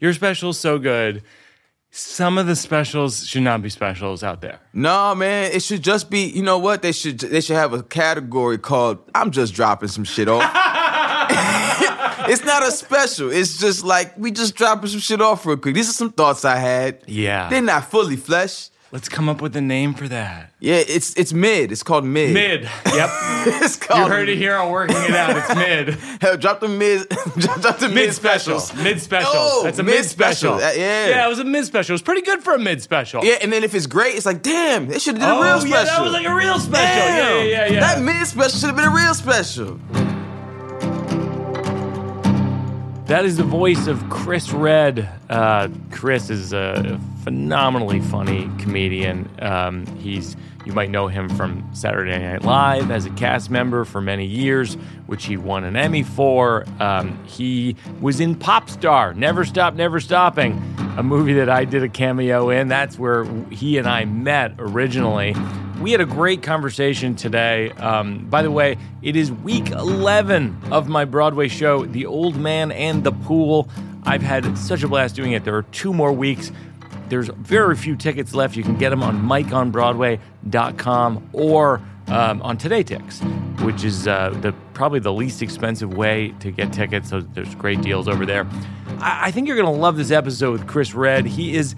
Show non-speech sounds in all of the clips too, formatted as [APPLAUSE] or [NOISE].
Your special is so good. Some of the specials should not be specials out there. No, man, it should just be. You know what? They should they should have a category called "I'm just dropping some shit off." [LAUGHS] [LAUGHS] it's not a special. It's just like we just dropping some shit off real quick. These are some thoughts I had. Yeah. they're not fully fleshed. Let's come up with a name for that. Yeah, it's it's mid. It's called mid. Mid. Yep. [LAUGHS] it's you heard it here I'm Working It Out. It's mid. [LAUGHS] Hell, drop the mid. [LAUGHS] drop, drop the mid, Mid special. specials. Mid special. Oh, That's a mid special. mid-special. Yeah. Yeah, it was a mid special. It was pretty good for a mid special. Yeah, and then if it's great, it's like, damn, they should have did Oh, a real special. yeah, that was like a real special. Yeah, Damn, yeah, yeah, yeah. That mid special should have been a real special. That is the voice of Chris Redd. Uh, Chris is a phenomenally funny comedian. Um, he's you might know him from Saturday Night Live as a cast member for many years, which he won an Emmy for. Um, he was in Pop Star, Never Stop, Never Stopping, a movie that I did a cameo in. That's where he and I met originally. We had a great conversation today. Um, by the way, it is week 11 of my Broadway show, The Old Man and the Pool. I've had such a blast doing it. There are two more weeks. There's very few tickets left. You can get them on MikeOnBroadway.com or um, on TodayTix, which is uh, the probably the least expensive way to get tickets. So there's great deals over there. I, I think you're going to love this episode with Chris Redd. He is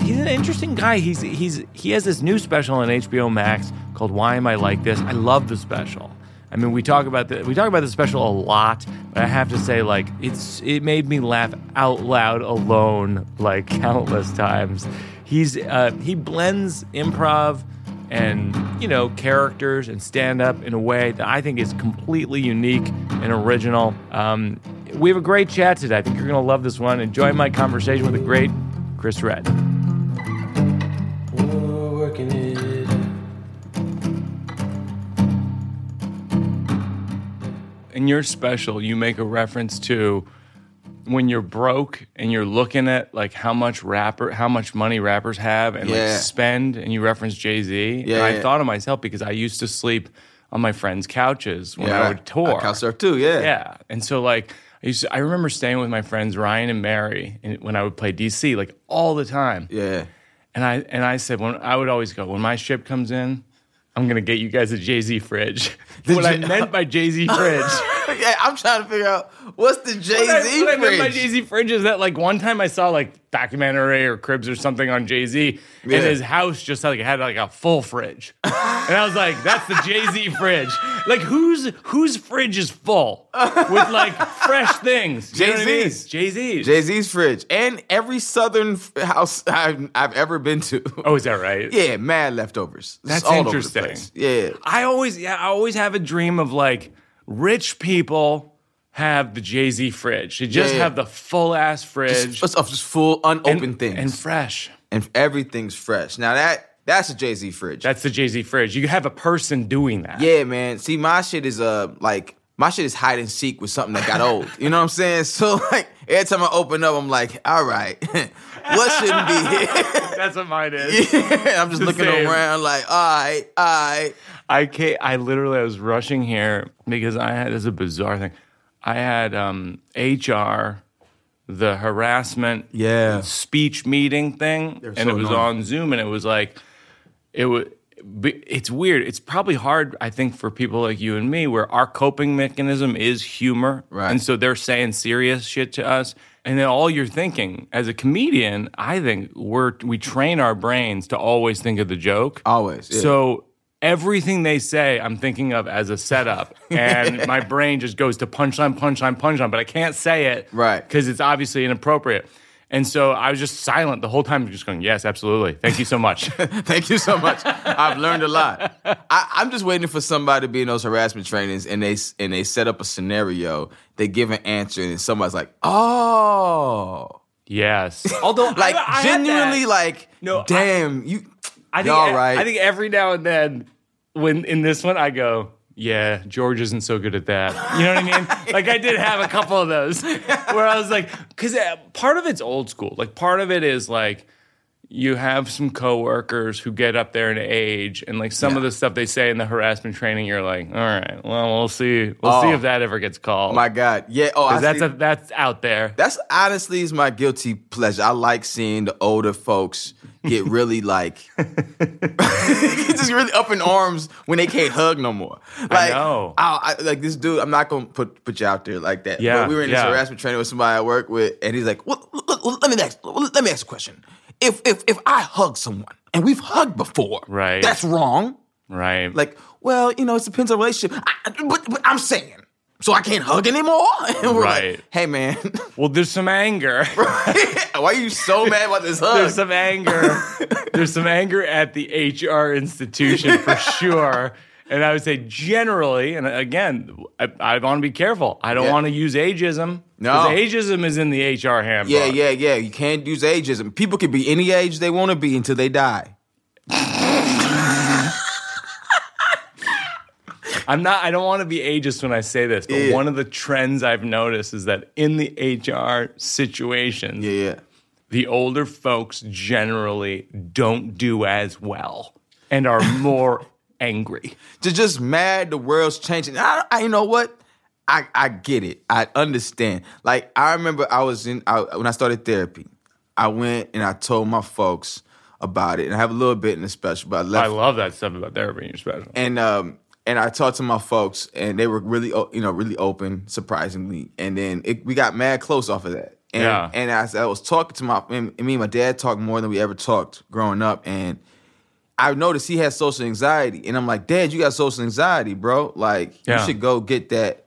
he's an interesting guy. He's he's he has this new special on HBO Max called Why Am I Like This? I love the special. I mean, we talk about the we talk about the special a lot, but I have to say, like, it's it made me laugh out loud alone like [LAUGHS] countless times. He's uh, he blends improv and you know characters and stand up in a way that I think is completely unique and original. Um, we have a great chat today. I think you're going to love this one. Enjoy my conversation with the great Chris Redd. In your special, you make a reference to when you're broke and you're looking at like how much rapper, how much money rappers have and Yeah. like spend, and you reference Jay Z. Yeah, and I yeah. thought of myself because I used to sleep on my friends' couches when I would tour. I couch surf too. Yeah. Yeah, and so like I used, to, I remember staying with my friends Ryan and Mary and when I would play DC like all the time. Yeah. And I and I said when I would always go when my ship comes in, I'm gonna get you guys a Jay Z fridge. [LAUGHS] [LAUGHS] what I J- meant by Jay Z [LAUGHS] fridge. yeah, I'm trying to figure out what's the Jay What I, Z what I meant by. Jay Z fridge is that like one time I saw like documentary or Cribs or something on Jay Z, Yeah. and his house just like had like a full fridge, [LAUGHS] and I was like, that's the Jay Z fridge. Like whose whose fridge is full with like fresh things? You know I mean? Jay-Z's. Jay Z's. Jay Z's fridge and every Southern house [LAUGHS] I've, I've ever been to. Oh, is that right? yeah, mad leftovers. That's all over the interesting. Yeah, I always, yeah, I always have a dream of like rich people have the Jay Z fridge. They just Yeah, yeah. have the full ass fridge just, of just full unopened and, things, and fresh. and everything's fresh. Now that that's a Jay Z fridge. That's the Jay Z fridge. You have a person doing that. yeah, man. See, my shit is uh like my shit is hide and seek with something that got [LAUGHS] old. You know what I'm saying? So like every time I open up, I'm like, all right, [LAUGHS] what shouldn't be [LAUGHS] here? That's what mine is. I'm just looking same. around like, all right, all right. I can't, I literally I was rushing here because I had this is a bizarre thing. I had um, HR, the harassment Yeah. speech meeting thing, and so it was annoying. on Zoom, and it was like it was. It's weird. It's probably hard, I think, for people like you and me, where our coping mechanism is humor, Right. and so they're saying serious shit to us, and then all you're thinking as a comedian, I think we're we train our brains to always think of the joke, Always, yeah. So everything they say, I'm thinking of as a setup, [LAUGHS] and my brain just goes to punchline, punchline, punchline, but I can't say it, Right. Because it's obviously inappropriate. And so I was just silent the whole time, just going, "Yes, absolutely. Thank you so much." [LAUGHS] Thank you so much. I've learned a lot. I, I'm just waiting for somebody to be in those harassment trainings, and they and they set up a scenario. They give an answer, and somebody's like, "Oh." yes. [LAUGHS] Although like I- I genuinely like No, I- damn you I think y'all e- I think every now and then, when in this one, I go, "Yeah, George isn't so good at that." You know what I mean? [LAUGHS] like I did have a couple of those [LAUGHS] where I was like, because eh, part of it's old school. Like part of it is like, you have some coworkers who get up there in age, and like some Yeah. of the stuff they say in the harassment training, you're like, all right, well, we'll see, we'll see Oh. if that ever gets called. My God, yeah. Oh, that's see- a, that's out there. That's honestly is my guilty pleasure. I like seeing the older folks get really like [LAUGHS] [LAUGHS] just really up in arms when they can't hug no more. Like, know. I, I, like this dude. I'm not gonna put put you out there like that. Yeah, but we were in this yeah. harassment training with somebody I work with, and he's like, well, let me ask, let me ask a question. If if if I hug someone and we've hugged before, Right. That's wrong. Right. Like, well, you know, it depends on relationship. I, but, but I'm saying, so I can't hug anymore. [LAUGHS] And we're Right. like, hey man. [LAUGHS] well, there's some anger. Why are you so mad about this hug? there's some anger. [LAUGHS] there's some anger at the HR institution for sure. And I would say generally, and again, I, I want to be careful. I don't Yeah. want to use ageism. No. ageism is in the HR handbook. yeah, yeah, yeah. You can't use ageism. People can be any age they want to be until they die. I'm not. I don't want to be ageist when I say this, but Yeah. one of the trends I've noticed is that in the HR situation, Yeah, yeah. the older folks generally don't do as well and are [LAUGHS] more angry. They're just mad the world's changing. I, I you know what? I, I get it. I understand. Like I remember I was in I, when I started therapy. I went and I told my folks about it, and I have a little bit in the special, but I I love that stuff about therapy. You're special. and um and I talked to my folks, and they were really you know really open, surprisingly. And then it, we got mad close off of that. And, Yeah. And as I was talking to my and me and my dad talked more than we ever talked growing up, and I noticed he has social anxiety, and I'm like, Dad, you got social anxiety, bro. Like Yeah. you should go get that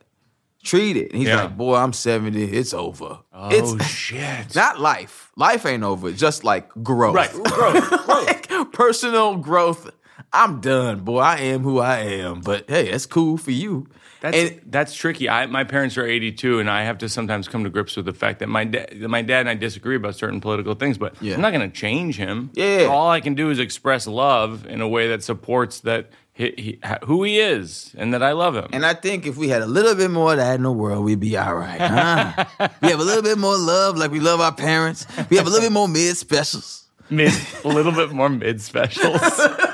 treated. And he's Yeah. like, Boy, I'm 70. It's over. Oh it's [LAUGHS] shit! not life. Life ain't over. Just like growth. right, [LAUGHS] growth. like personal growth. I'm done, boy. I am who I am. But hey, that's cool for you. That's And- that's tricky. I my parents are 82, and I have to sometimes come to grips with the fact that my dad, my dad and I disagree about certain political things, but Yeah. I'm not going to change him. Yeah. All I can do is express love in a way that supports that he, he, who he is and that I love him. And I think if we had a little bit more of that in the world, we'd be all right. Huh? [LAUGHS] we have a little bit more love, like we love our parents. We have a little bit more mid specials. mid, a little bit more mid specials. [LAUGHS]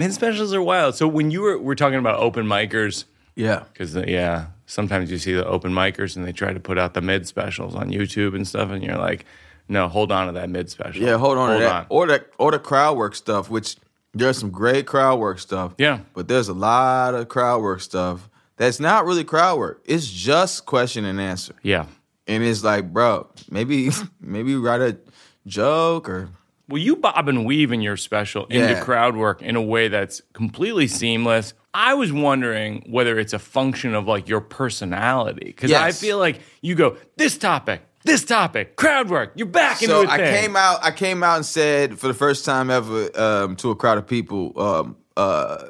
mid specials are wild. So when you were we're talking about open micers, Yeah. because uh, yeah, sometimes you see the open micers and they try to put out the mid specials on YouTube and stuff, and you're like, no, hold on to that mid special. Yeah, hold on hold to that. on. Or the or the crowd work stuff, which there's some great crowd work stuff. Yeah. But there's a lot of crowd work stuff that's not really crowd work. It's just question and answer. Yeah. And it's like, bro, maybe [LAUGHS] maybe write a joke or Well, you bob and weave in your special into crowd work in a way that's completely seamless. I was wondering whether it's a function of like your personality because I feel like you go this topic, this topic, crowd work. You're back so into a I thing. came out. I came out and said for the first time ever um, to a crowd of people um, uh,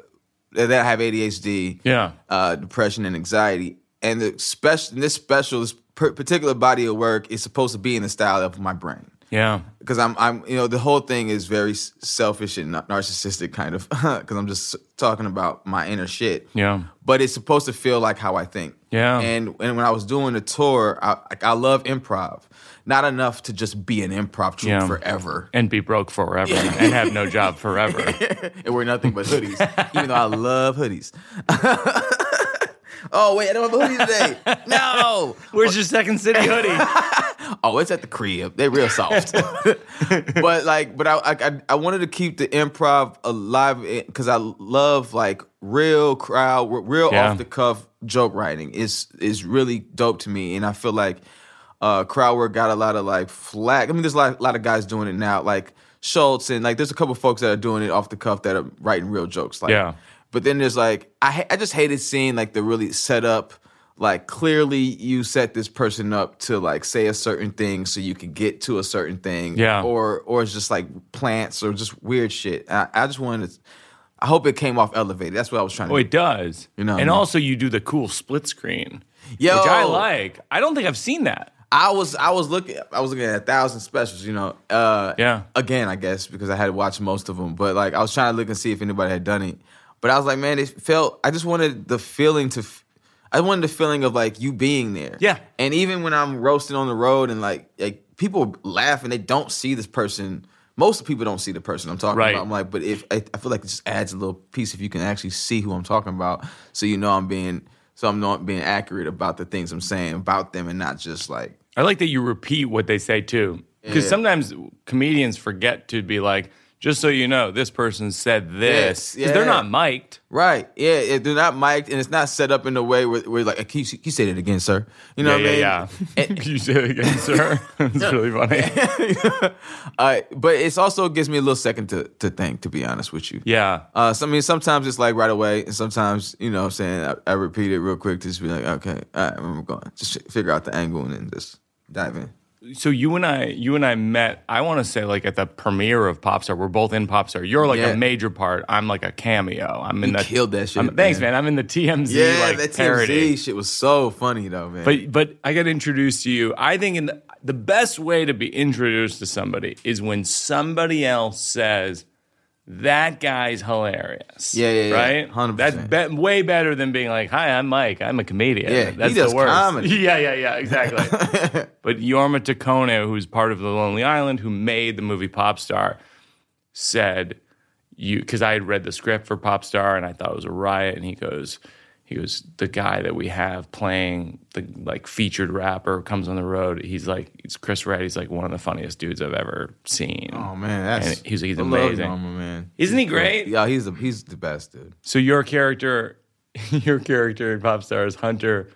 that have ADHD, Yeah. uh, depression, and anxiety. And the special, this special, this particular body of work is supposed to be in the style of my brain. Yeah. Because I'm, I'm, you know, the whole thing is very selfish and narcissistic, kind of. [LAUGHS] Because I'm just talking about my inner shit. Yeah. But it's supposed to feel like how I think. Yeah. And and when I was doing the tour, I I love improv. Not enough to just be an improv troupe Yeah. forever And be broke forever and have no job forever. [LAUGHS] and wear nothing but hoodies. even though I love hoodies. [LAUGHS] oh wait, I don't have a hoodie today. [LAUGHS] No. Where's your second city hoodie? [LAUGHS] Oh, it's at the crib. They're real soft. [LAUGHS] but like, but I, I I wanted to keep the improv alive because I love like real crowd, real Yeah. off the cuff joke writing is is really dope to me, and I feel like uh, crowd work got a lot of like flack. I mean, there's a lot, lot of guys doing it now, like Schulz, and like there's a couple folks that are doing it off the cuff that are writing real jokes. Like, Yeah. But then there's like I I just hated seeing like the really set up like clearly you set this person up to like say a certain thing so you can get to a certain thing. Yeah. Or or it's just like plants or just weird shit. I, I just wanted to I hope it came off elevated. That's what I was trying to Oh, do. it does. You know, and man. also you do the cool split screen, Yo. which I like. I don't think I've seen that. I was I was looking I was looking at a thousand specials, you know. Uh Yeah. again, I guess, because I had watched most of them. But like I was trying to look and see if anybody had done it. But I was like, man, it felt I just wanted the feeling to I wanted the feeling of like you being there. Yeah. And even when I'm roasting on the road and like like people laugh and they don't see this person. Most people don't see the person I'm talking Right. about. I'm like, but if I, I feel like it just adds a little piece if you can actually see who I'm talking about, so you know I'm being so I'm not being accurate about the things I'm saying about them and not just like I like that you repeat what they say too. Because Yeah. sometimes comedians forget to be like, just so you know, this person said this. Yes, Because they're not mic'd. Right. Yeah. They're not mic'd and it's not set up in a way where, where like, can you, you say that again, sir? You know yeah, what I mean? yeah, [LAUGHS] [LAUGHS] And- yeah. you say it again, sir. [LAUGHS] It's really funny. uh, but it's also gives me a little second to, to think, to be honest with you. Yeah. Uh, so, I mean, sometimes it's like right away, and sometimes, you know what I'm saying, I, I repeat it real quick to just be like, okay, all right, we're going. Just figure out the angle and then just dive in. So you and I, you and I met. I want to say like at the premiere of Popstar. We're both in Popstar. You're like Yeah. a major part. I'm like a cameo. I'm in You the killed that shit, I'm- thanks, man. man. I'm in the TMZ Yeah, like that parody. TMZ shit was so funny, though, man. But but I got introduced to you. I think in the, the best way to be introduced to somebody is when somebody else says that guy's hilarious. Yeah, yeah, yeah. right. 100%. That's be- way better than being like, "Hi, I'm Mike. I'm a comedian." Yeah, he does the worst. comedy. [LAUGHS] Yeah, yeah, yeah. Exactly. [LAUGHS] but Jorma Taccone, who's part of the Lonely Island, who made the movie Popstar, said you because I had read the script for Popstar and I thought it was a riot, and he goes. He goes, the guy that we have playing the like featured rapper comes on the road. He's like, it's Chris Redd. He's like one of the funniest dudes I've ever seen. oh, man, that's. And he's- he's amazing. Jorma, man. Isn't he great? Yeah, he's the, he's the best, dude. So your character, [LAUGHS] your character in Popstar is Hunter,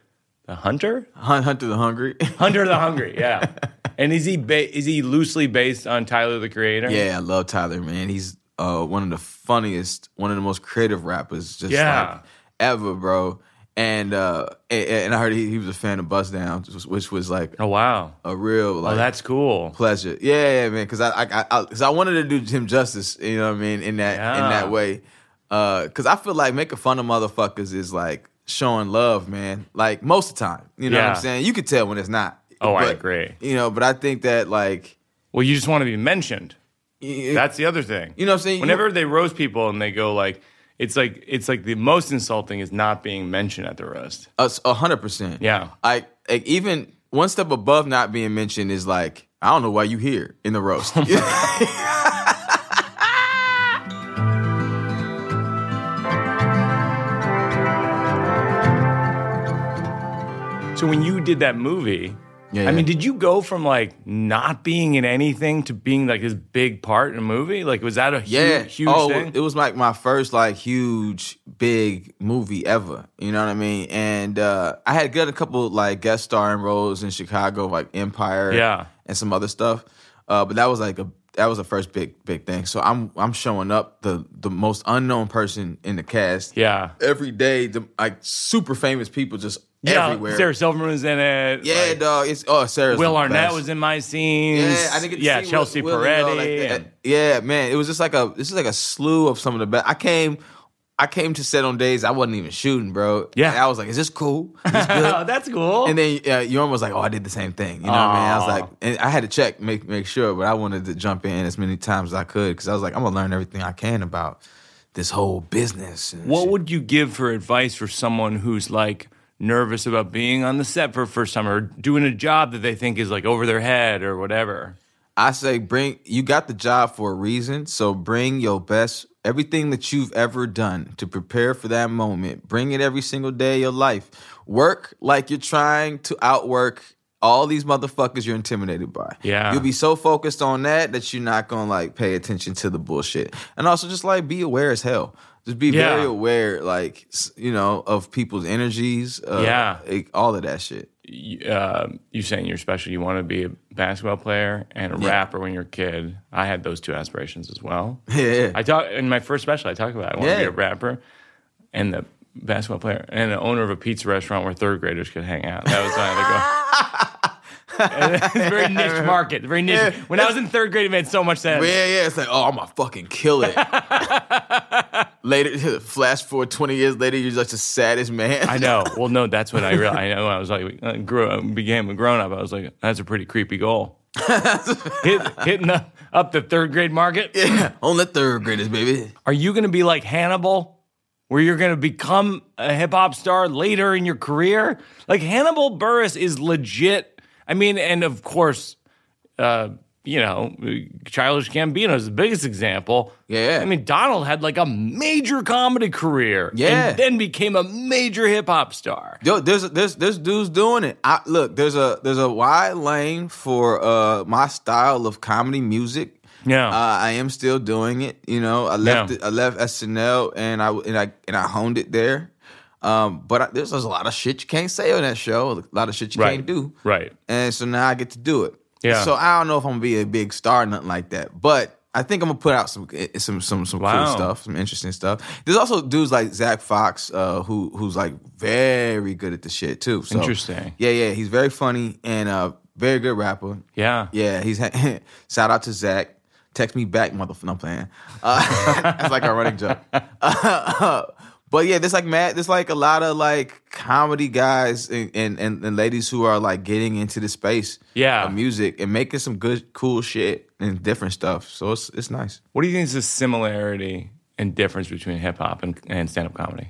the Hunter, Hunter the Hungry. [LAUGHS] Hunter the Hungry. Yeah. and is he ba- is he loosely based on Tyler the Creator? Yeah, I love Tyler, man. He's uh, one of the funniest, one of the most creative rappers, just Yeah. like ever, bro. And uh, and, and I heard he, he was a fan of Bust Down, which was, like Oh wow. a real like Oh, that's cool. pleasure. Yeah, yeah, man. Because I, I, I, cause I wanted to do him justice. You know what I mean? In that, in that way. Uh because I feel like making fun of motherfuckers is like showing love, man. Like most of the time, you know what I'm saying? You could tell when it's not. Oh, I agree. You know, but I think that like, Well, you just want to be mentioned. That's the other thing. you know what I'm saying? Whenever they roast people and they go like, it's like it's like the most insulting is not being mentioned at the roast. A hundred percent. Yeah. Like, like even one step above not being mentioned is like, I don't know why you here in the roast. [LAUGHS] [LAUGHS] So when you did that movie, Yeah, I yeah. mean, did you go from like not being in anything to being like this big part in a movie? Like, was that a yeah. huge oh, thing? it was like my first like huge big movie ever. You know what I mean? And uh, I had got a couple like guest starring roles in Chicago, like Empire, Yeah. and some other stuff. Uh, but that was like a that was the first big big thing. So I'm I'm showing up the the most unknown person in the cast. yeah. Every day, the like super famous people just Yeah, everywhere. Sarah Silverman was in it. Yeah, like, dog. It's oh, Sarah. Will Arnett was in my scenes. Yeah, I get to yeah, Chelsea Will, Will and all Peretti. like and- yeah, man, it was just like a this is like a slew of some of the best. I came, I came to set on days I wasn't even shooting, bro. Yeah. And I was like, is this cool? Is this good? [LAUGHS] that's cool. and then uh, Yorm was like, oh, I did the same thing. You know what I mean? I was like, and I had to check, make make sure, but I wanted to jump in as many times as I could because I was like, I'm gonna learn everything I can about this whole business. what shit. would you give for advice for someone who's like nervous about being on the set for the first time or doing a job that they think is like over their head or whatever? I say bring you got the job for a reason, so bring your best everything that you've ever done to prepare for that moment. Bring it every single day of your life. Work like you're trying to outwork all these motherfuckers you're intimidated by. Yeah. You'll be so focused on that that you're not gonna like pay attention to the bullshit. And also just like be aware as hell. Just be Yeah. very aware, like you know, of people's energies. Uh, Yeah. all of that shit. You, uh, you saying you're special, you want to be a basketball player and a rapper when you're a kid. I had those two aspirations as well. [LAUGHS] Yeah. I talk in my first special. I talk about it. I want to be a rapper and the basketball player and the owner of a pizza restaurant where third graders could hang out. That was my other goal. it's a very niche market. Very niche. When I was in third grade, it made so much sense. Yeah, yeah, it's like, oh, I'm gonna fucking kill it. [LAUGHS] later, [LAUGHS] flash forward 20 years later, you're just the saddest man. I know. [LAUGHS] Well, no, that's what I realized. I know. I was like, uh, grew up, became a grown up. I was like, that's a pretty creepy goal. [LAUGHS] Hit, hitting the, up the third grade market. yeah, on the third graders, baby. Are you going to be like Hannibal? where you're going to become a hip hop star later in your career. Like Hannibal Buress is legit. I mean, and of course, uh, you know, Childish Gambino is the biggest example. Yeah. I mean, Donald had like a major comedy career. Yeah. And then became a major hip hop star. Yo, there's there's there's dudes doing it. I, look, there's a there's a wide lane for uh my style of comedy music. Yeah. uh, I am still doing it. You know, I left Yeah. it, I left SNL and I and I and I honed it there. Um, but I, there's, there's a lot of shit you can't say on that show. A lot of shit you Right. can't do. Right. And so now I get to do it. Yeah. So I don't know if I'm gonna be a big star, or nothing like that. But I think I'm gonna put out some eh, some some some Wow. cool stuff, some interesting stuff. There's also dudes like Zach Fox, uh, who who's like very good at the shit too. So, Interesting. Yeah, yeah, he's very funny and uh, very good rapper. Yeah. Yeah, he's [LAUGHS] shout out to Zach. Text me back, motherfucker. I'm playing. Uh, [LAUGHS] that's like our running joke. [LAUGHS] but yeah, there's like mad. There's like a lot of like comedy guys and, and and ladies who are like getting into the space Yeah. of music and making some good, cool shit and different stuff. So it's it's nice. What do you think is the similarity and difference between hip hop and, and stand up comedy?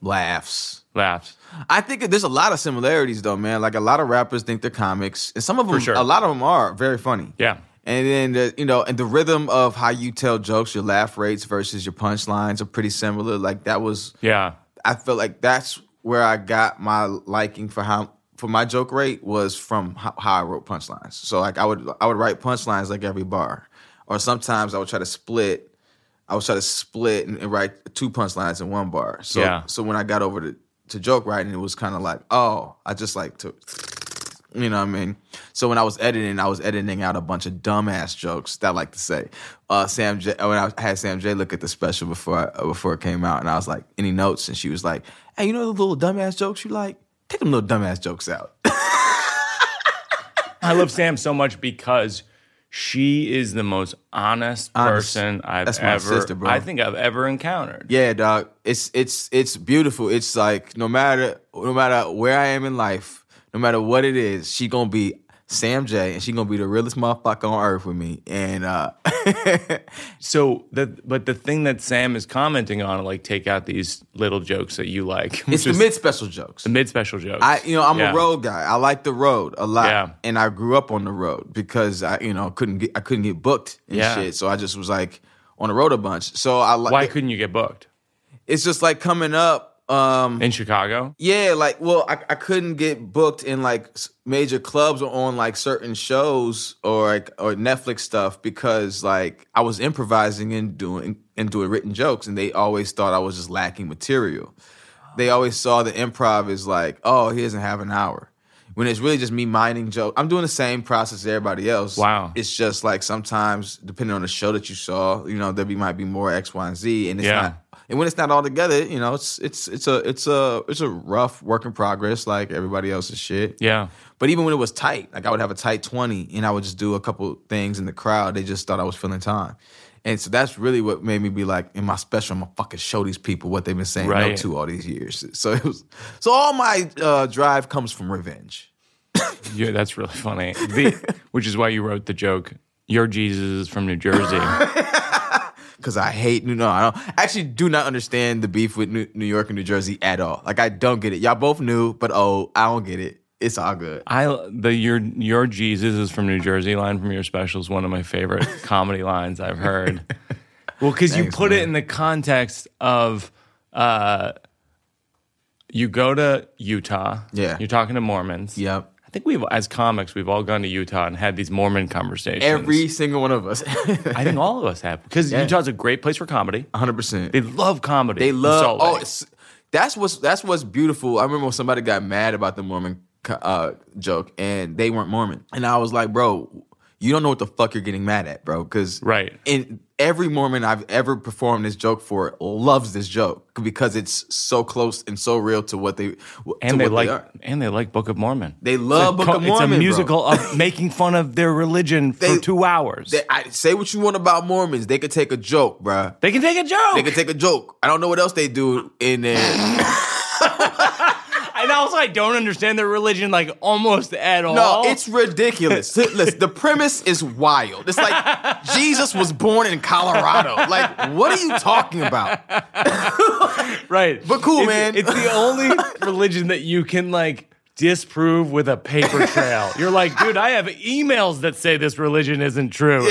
Laughs. Laughs. I think there's a lot of similarities though, man. Like a lot of rappers think they're comics, and some of them, sure. a lot of them are very funny. Yeah. And then the, you know, and the rhythm of how you tell jokes, your laugh rates versus your punchlines are pretty similar. Like that was, Yeah. I feel like that's where I got my liking for how for my joke rate was from how, how I wrote punchlines. So like I would I would write punchlines like every bar, or sometimes I would try to split. I would try to split and, and write two punchlines in one bar. So Yeah. so when I got over to to joke writing, it was kind of like oh I just like to. You know what I mean? So when I was editing, I was editing out a bunch of dumbass jokes that I like to say. Uh, Sam J. When I had Sam J. look at the special before I, uh, before it came out, and I was like, "Any notes?" And she was like, "Hey, you know the little dumbass jokes you like? Take them little dumbass jokes out." [LAUGHS] I love Sam so much because she is the most honest, Honest. person I've That's my ever sister, bro. I think I've ever encountered. yeah, dog. It's it's it's beautiful. It's like no matter no matter where I am in life, no matter what it is, she gonna be Sam J. And she gonna be the realest motherfucker on earth with me. And uh, [LAUGHS] So the but the thing that Sam is commenting on, like take out these little jokes that you like. [LAUGHS] it's the mid special jokes. the mid special jokes. I, you know, I'm Yeah. a road guy. I like the road a lot, Yeah. and I grew up on the road because I, you know, couldn't get I couldn't get booked and Yeah. shit. So I just was like on the road a bunch. So I like. Why couldn't you get booked It's just like coming up. Um, in Chicago? yeah, like well, I, I couldn't get booked in like major clubs or on like certain shows or like or Netflix stuff because like I was improvising and doing and doing written jokes, and they always thought I was just lacking material. They always saw the improv as like, oh, he doesn't have an hour. When it's really just me mining jokes. I'm doing the same process as everybody else. Wow. It's just like sometimes, depending on the show that you saw, you know, there be might be more X, Y, and Z. And it's Yeah. not and when it's not all together, you know, it's it's it's a it's a it's a rough work in progress, like everybody else's shit. Yeah. But even when it was tight, like I would have a tight twenty, and I would just do a couple things in the crowd. They just thought I was filling time, and so that's really what made me be like, in my special, I'm gonna fucking show these people what they've been saying no Right. to all these years. So it was, so all my uh, drive comes from revenge. [LAUGHS] Yeah, that's really funny. The, which is why you wrote the joke. Your Jesus is from New Jersey. [LAUGHS] Because I hate New no, I don't actually do not understand the beef with New, New York and New Jersey at all. Like I don't get it. Y'all both knew, but oh, I don't get it. It's all good. I the your your Jesus is from New Jersey line from your special is one of my favorite [LAUGHS] comedy lines I've heard. Well, because you put it in the context of uh, you go to Utah. Yeah. you're talking to Mormons. Yep. I think we've as comics we've all gone to Utah and had these Mormon conversations. Every single one of us. I think all of us have because Yeah. Utah's a great place for comedy. 100%. They love comedy. They love. Oh, that's what's that's what's beautiful. I remember when somebody got mad about the Mormon uh, joke, and they weren't Mormon, and I was like, bro, you don't know what the fuck you're getting mad at, bro. Because Right. and every Mormon I've ever performed this joke for loves this joke because it's so close and so real to what they to and they like are. and they like Book of Mormon. They love Book co- of Mormon. It's a bro. musical of [LAUGHS] making fun of their religion for They- two hours. They, I, say what you want about Mormons, they could take a joke, bro. They can take a joke. They can take a joke. I don't know what else they do in there. [LAUGHS] [LAUGHS] I and also I don't understand their religion like almost at all. No, it's ridiculous. Listen, the premise is wild. It's like [LAUGHS] Jesus was born in Colorado. Like, what are you talking about? [LAUGHS] right. But cool, It's- man. It's the only [LAUGHS] religion that you can like disprove with a paper trail. You're like, dude, I have emails that say this religion isn't true.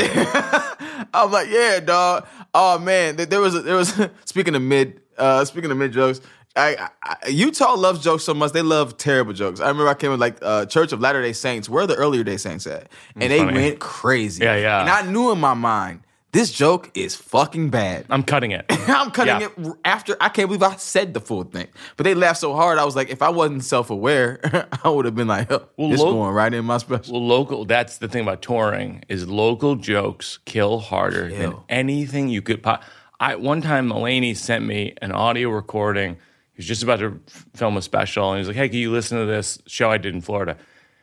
I'm like, yeah, dog. Oh man, there there was a, there was speaking of mid uh speaking of mid jokes. I, I, Utah loves jokes so much. They love terrible jokes. I remember I came with like uh, Church of Latter Day Saints. Where are the earlier day Saints at? And they funny. went crazy. Yeah, yeah. And I knew in my mind this joke is fucking bad. I'm cutting it. [LAUGHS] I'm cutting Yeah. it after. I can't believe I said the full thing. But they laughed so hard. I was like, if I wasn't self aware, [LAUGHS] I would have been like, oh, Well, it's lo- going right in my special. Well, local. That's the thing about touring is local jokes kill harder than anything you could. Po- I one time Mulaney sent me an audio recording. He was just about to film a special, and he was like, "Hey, can you listen to this show I did in Florida?"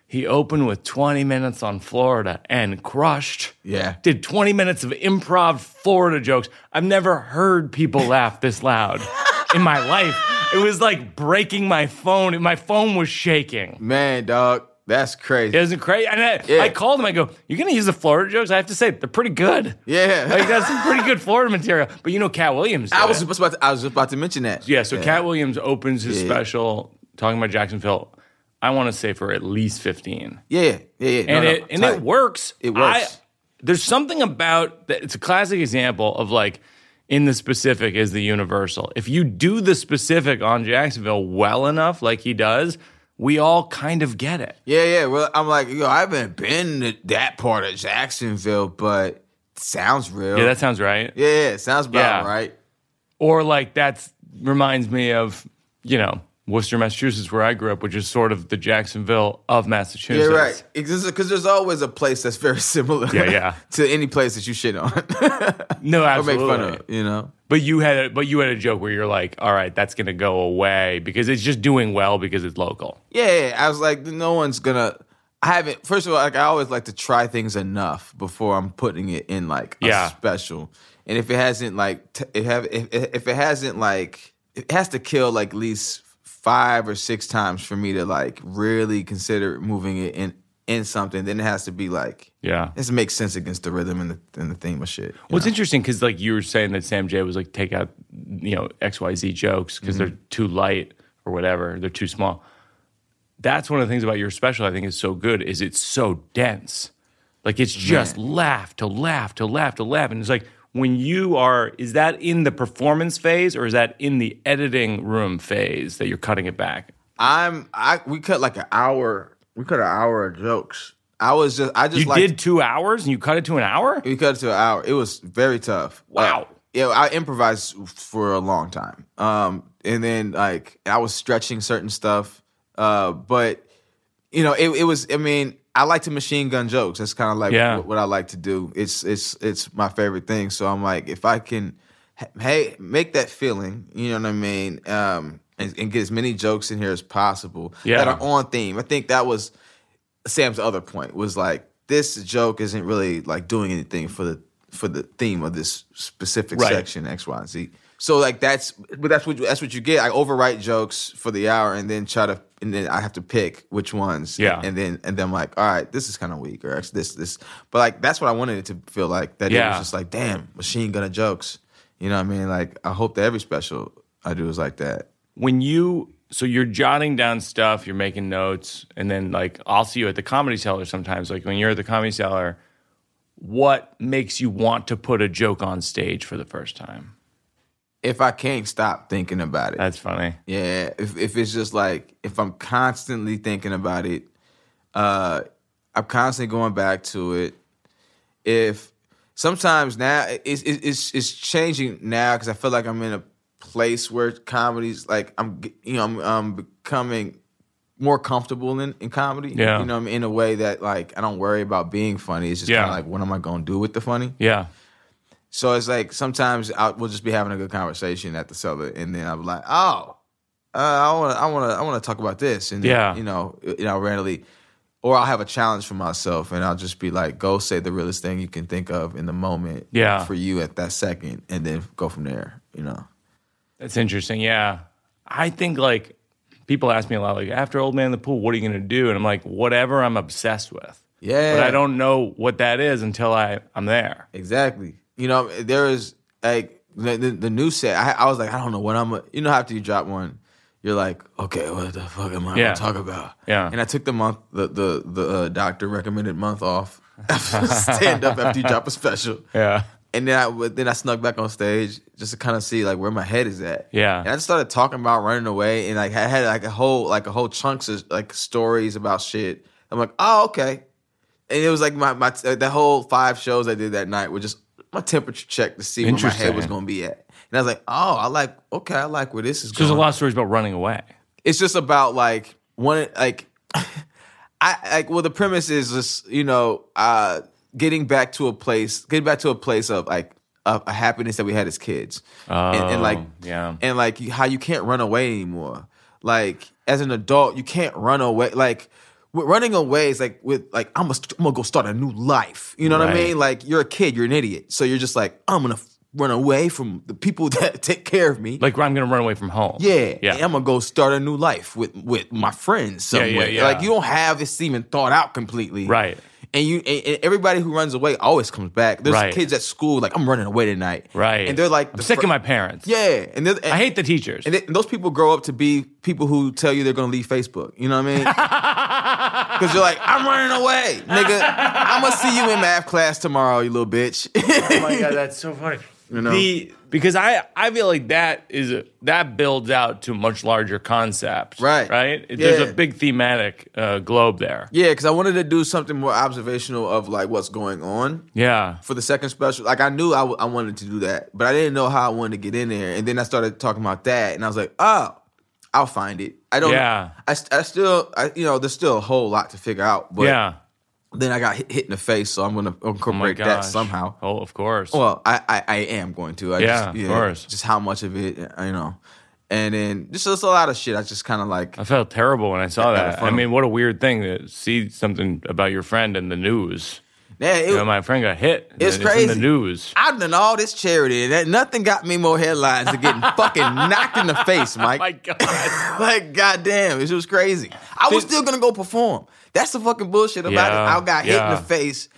He opened with 20 minutes on Florida and crushed. Yeah. Did 20 minutes of improv Florida jokes. I've never heard people laugh this loud [LAUGHS] in my life. It was like breaking my phone. My phone was shaking. Man, dog, that's crazy. It wasn't crazy. And I, Yeah. I called him. I go, "You're gonna use the Florida jokes?" I have to say they're pretty good. Yeah. [LAUGHS] like that's some pretty good Florida material. But you know, Katt Williams. did I was about to, I was about to mention that. yeah. So Katt Williams opens his Yeah. special talking about Jacksonville. I want to say for at least 15, Yeah, yeah, yeah. No, and no, it and tight. it works. It works. I- there's something about that. It's a classic example of like. In the specific is the universal. If you do the specific on Jacksonville well enough, like he does, we all kind of get it. Yeah, yeah. Well, I'm like, yo, I haven't been to that part of Jacksonville, but sounds real. Yeah, that sounds right. yeah, yeah, sounds about Yeah. right. Or like that's reminds me of, you know, Worcester, Massachusetts, where I grew up, which is sort of the Jacksonville of Massachusetts. Yeah, right. Because there's always a place that's very [LAUGHS] similar. Yeah, yeah. [LAUGHS] to any place that you shit on [LAUGHS] No, or absolutely. make fun of. You know. But you had a, but you had a joke where you're like, all right, that's gonna go away because it's just doing well because it's local. Yeah, yeah, I was like, no one's gonna. I haven't. First of all, like I always like to try things enough before I'm putting it in like a Yeah. special. And if it hasn't like, t- it have if, if it hasn't like, it has to kill like at least five or six times for me to like really consider moving it in in something. Then it has to be like, Yeah. it has to make sense against the rhythm and the and the theme of shit. Well, it's interesting because like you were saying that Sam J was like take out you know X Y Z jokes because Mm-hmm. they're too light or whatever, they're too small. That's one of the things about your special I think is so good is it's so dense. Like it's just laugh to laugh to laugh to laugh, and it's like when you are is that in the performance phase or is that in the editing room phase that you're cutting it back? I'm I we cut like an hour. We cut an hour of jokes. I was just I just You did two hours and you cut it to an hour. We cut it to an hour. It was very tough. Wow. Uh, yeah, I improvised for a long time. Um, and then like I was stretching certain stuff. Uh, but you know, it, it was. I mean, I like to machine gun jokes. That's kind of like Yeah. what, what I like to do. It's it's it's my favorite thing. So I'm like, if I can, hey, make that feeling. You know what I mean? Um, and, and get as many jokes in here as possible Yeah. that are on theme. I think that was Sam's other point was like this joke isn't really like doing anything for the for the theme of this specific Right. section X, Y, and Z. So like that's but that's what that's what you get. I overwrite jokes for the hour and then try to and then I have to pick which ones. Yeah. And then and then I'm like, all right, this is kind of weak or this this. But like that's what I wanted it to feel like. That it was just like, damn, machine gun of jokes. You know what I mean? Like I hope that every special I do is like that. when you so you're jotting down stuff, you're making notes, and then like I'll see you at the comedy cellar sometimes. Like when you're at the comedy cellar, what makes you want to put a joke on stage for the first time? If I can't stop thinking about it. That's funny. Yeah, if if it's just like if I'm constantly thinking about it, uh, I'm constantly going back to it. If sometimes now it's it's it's, changing now because I feel like I'm in a place where comedy's like I'm you know I'm, I'm becoming more comfortable in, in comedy. Yeah. you know I'm in a way that like I don't worry about being funny. It's just Yeah. kind of like what am I going to do with the funny? Yeah. So it's like sometimes I, we'll just be having a good conversation at the cellar, and then I'm like, oh, uh, I want to, I want to, I want to talk about this, and then, Yeah. you know, you know, randomly, or I'll have a challenge for myself, and I'll just be like, go say the realest thing you can think of in the moment, Yeah. for you at that second, and then go from there, you know. That's interesting. Yeah. I think like people ask me a lot, like after Old Man in the Pool, what are you going to do? And I'm like, whatever I'm obsessed with. Yeah. But I don't know what that is until I I'm there. Exactly. You know, there is like the, the, the new set. I, I was like, I don't know what I'm. You know, after you drop one, you're like, okay, what the fuck am I Yeah. gonna talk about? Yeah. And I took the month, the the the uh, doctor recommended month off. [LAUGHS] Stand up after you drop a special. Yeah. And then I then I snuck back on stage just to kind of see like where my head is at. Yeah. And I just started talking about running away, and like I had like a whole like a whole chunks of like stories about shit. I'm like, oh okay. And it was like my my the whole five shows I did that night were just my temperature check to see where my head was gonna be at. And I was like, oh, I like okay, I like where this is there's a lot of stories about running away. It's just about like one like [LAUGHS] I like well the premise is just you know uh getting back to a place getting back to a place of like a, a happiness that we had as kids and, and like Oh, yeah. and like how you can't run away anymore like as an adult you can't run away like running away is like with like I'm gonna, I'm gonna go start a new life you know what I mean like you're a kid you're an idiot so you're just like I'm gonna run away from the people [LAUGHS] that take care of me Like I'm to run away from home. yeah, Yeah. I'm gonna go start a new life with with my friends Yeah, somewhere. yeah, yeah. Like you don't have this even thought out completely, Right. And you and, and everybody who runs away always comes back. There's Right. kids at school like I'm running away tonight, Right. And they're like I'm the sick fir- of my parents. yeah, and, they're- and I hate the teachers. and, they- and those people grow up to be people who tell you they're gonna leave Facebook. You know what I mean? [LAUGHS] Because you're like, I'm running away, nigga. I'm gonna see you in math class tomorrow, you little bitch. oh my god, that's so funny. Know? The because I I feel like that is a, that builds out to much larger concepts. Right. Right. There's a big thematic uh, globe there. yeah, because I wanted to do something more observational of like what's going on. Yeah. for the second special. Like I knew I, w- I wanted to do that, but I didn't know how I wanted to get in there. And then I started talking about that, and I was like, oh, I'll find it. I don't. Yeah. I, I still, I, you know, there's still a whole lot to figure out. But yeah. Then I got hit, hit in the face, so I'm gonna Oh incorporate that oh somehow. Oh, of course. Well, I, I, I am going to. I Yeah, just, of course. Just how much of it, you know. And then just, just a lot of shit. I just kind of like, I felt terrible when I saw that. I mean, what a weird thing to see something about your friend in the news. yeah, it, You know, my friend got hit. It's and in crazy. the news. I've done all this charity, and that, nothing got me more headlines than getting [LAUGHS] fucking knocked in the face, oh Mike. my God. [LAUGHS] like, goddamn, it was crazy. I was still gonna go perform. That's the fucking bullshit about Yeah, it. I got hit in the face,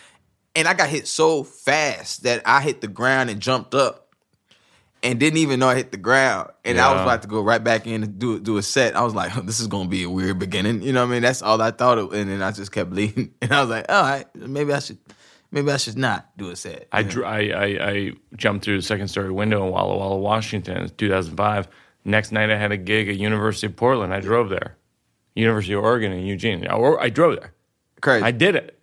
and I got hit so fast that I hit the ground and jumped up, and didn't even know I hit the ground. And I was about to go right back in and do do a set. I was like, [LAUGHS] this is gonna be a weird beginning. You know what I mean? That's all I thought. It, and then I just kept [LAUGHS] bleeding, and I was like, all right, maybe I should, maybe I should not do a set. I, I, I, I jumped through the second story window in Walla Walla, Washington in 2005. Next night, I had a gig at University of Portland. I drove there. University of Oregon in Eugene. I, I drove there. Crazy. I did it.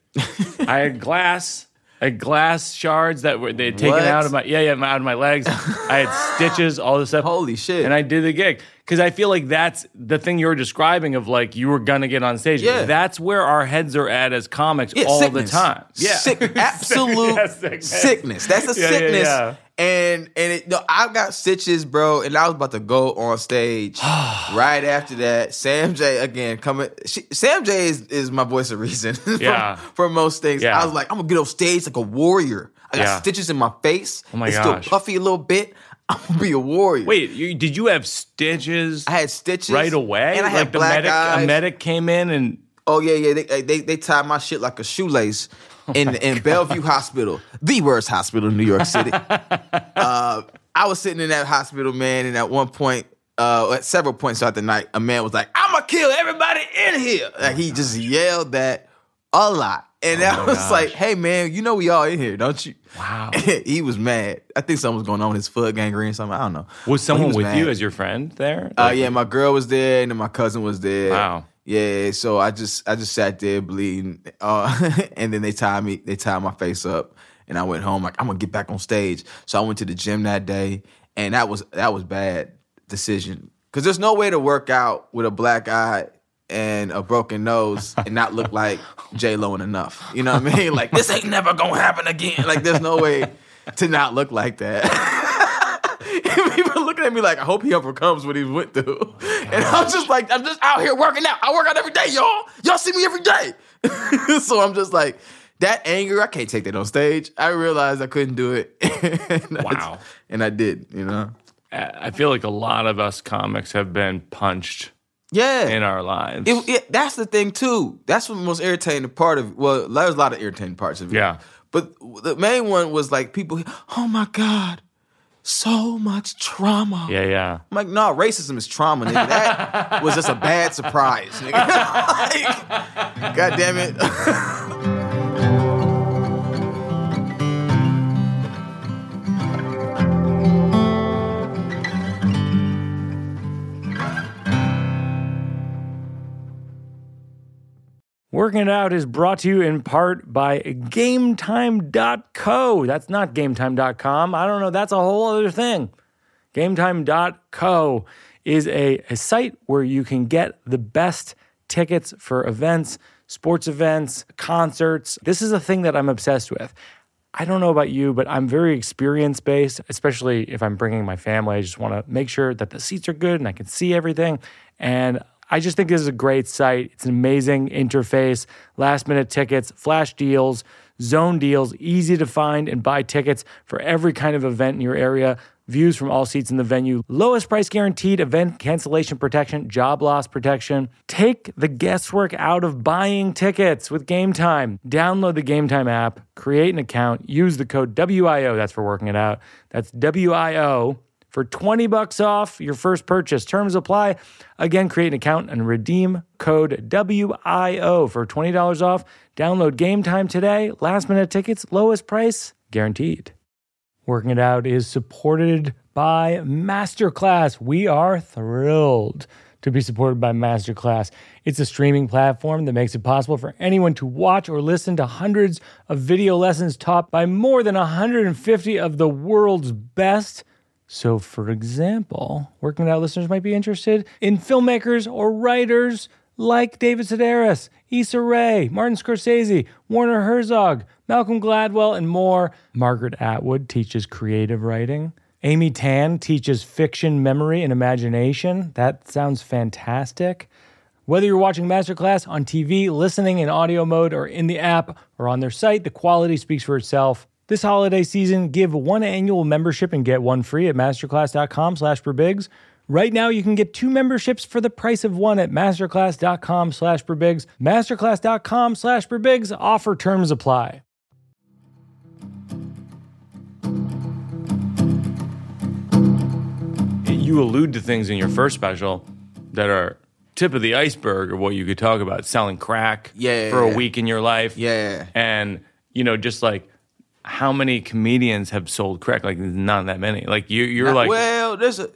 I had glass. I had glass shards that were they had taken What? out of my yeah yeah my- out of my legs. I had stitches, all this stuff. Holy shit. And I did the gig because I feel like that's the thing you were describing of like you were gonna get on stage. Yeah. that's where our heads are at as comics Yeah, all sickness. the time. Yeah, Sick, [LAUGHS] absolute Yeah, sickness. sickness. That's a sickness. yeah. And and it, no, I got stitches, bro, and I was about to go on stage [SIGHS] right after that. Sam J again coming. She, Sam J is, is my voice of reason. [LAUGHS] Yeah. for most things. Yeah. I was like, I'm gonna get on stage like a warrior. I got stitches in my face. Oh my it's gosh. still puffy a little bit. I'm gonna be a warrior. Wait, you, did you have stitches I had stitches right away? and I had like the black medic, eyes. a medic came in and Oh yeah, yeah. They they, they tied my shit like a shoelace in [LAUGHS] in Bellevue Hospital, the worst hospital in New York City. [LAUGHS] uh, I was sitting in that hospital, man, and at one point, uh, at several points throughout the night, a man was like, "I'm gonna kill everybody in here." Like he just yelled that a lot, and I was gosh. like, "Hey, man, you know we all in here, don't you?" Wow. [LAUGHS] he was mad. I think something was going on with his foot gangrene or something. I don't know. was someone with mad. you as your friend there? Uh, yeah, my girl was there, and then my cousin was there. Wow. Yeah, so I just I just sat there bleeding, uh, [LAUGHS] and then they tied me. They tied my face up, and I went home like I'm gonna get back on stage. So I went to the gym that day, and that was that was bad decision because there's no way to work out with a black eye and a broken nose [LAUGHS] and not look like J Lo and enough. You know what I mean? [LAUGHS] Like this ain't never gonna happen again. Like there's no way to not look like that. And [LAUGHS] people looking at me like, I hope he overcomes what he went through. And I'm just like, I'm just out here working out. I work out every day, y'all. Y'all see me every day. so I'm just like, that anger, I can't take that on stage. I realized I couldn't do it. and I Wow. just- and I did, you know? I I feel like a lot of us comics have been punched Yeah. in our lives. It, it, that's the thing too. That's the most irritating part of. Well, there's a lot of irritating parts of it. Yeah. But the main one was like people. Oh my god, so much trauma. yeah, yeah. I'm like, no, racism is trauma, nigga. That was just a bad surprise, nigga. [LAUGHS] like, god damn it. [LAUGHS] Working It Out is brought to you in part by GameTime.co. That's not GameTime.com. I don't know. That's a whole other thing. GameTime.co is a, a site where you can get the best tickets for events, sports events, concerts. This is a thing that I'm obsessed with. I don't know about you, but I'm very experience based, especially if I'm bringing my family. I just want to make sure that the seats are good and I can see everything. And I just think this is a great site. It's an amazing interface, last minute tickets, flash deals, zone deals, easy to find and buy tickets for every kind of event in your area. Views from all seats in the venue, lowest price guaranteed, event cancellation protection, job loss protection. Take the guesswork out of buying tickets with Game Time. Download the Game Time app, create an account, use the code WIO, that's for working it out. That's WIO for 20 bucks off your first purchase. Terms apply. Again, create an account and redeem code WIO for $20 off. Download Game Time today. Last minute tickets, lowest price guaranteed. Working It Out is supported by Masterclass. We are thrilled to be supported by Masterclass. It's a streaming platform that makes it possible for anyone to watch or listen to hundreds of video lessons taught by more than 150 of the world's best. So, for example, Working Out listeners might be interested in filmmakers or writers like David Sedaris, Issa Rae, Martin Scorsese, Werner Herzog, Malcolm Gladwell, and more. Margaret Atwood teaches creative writing. Amy Tan teaches fiction memory and imagination. That sounds fantastic. Whether you're watching Masterclass on TV, listening in audio mode, or in the app or on their site, the quality speaks for itself. This holiday season, give one annual membership and get one free at masterclass.com slash birbigs. Right now, you can get two memberships for the price of one at masterclass.com slash birbigs. Masterclass.com slash birbigs. Offer terms apply. You allude to things in your first special that are tip of the iceberg of what you could talk about selling crack Yeah, for a yeah. week in your life. Yeah. And, you know, just like how many comedians have sold crack? Like, not that many. Like, you, you're like, well, there's a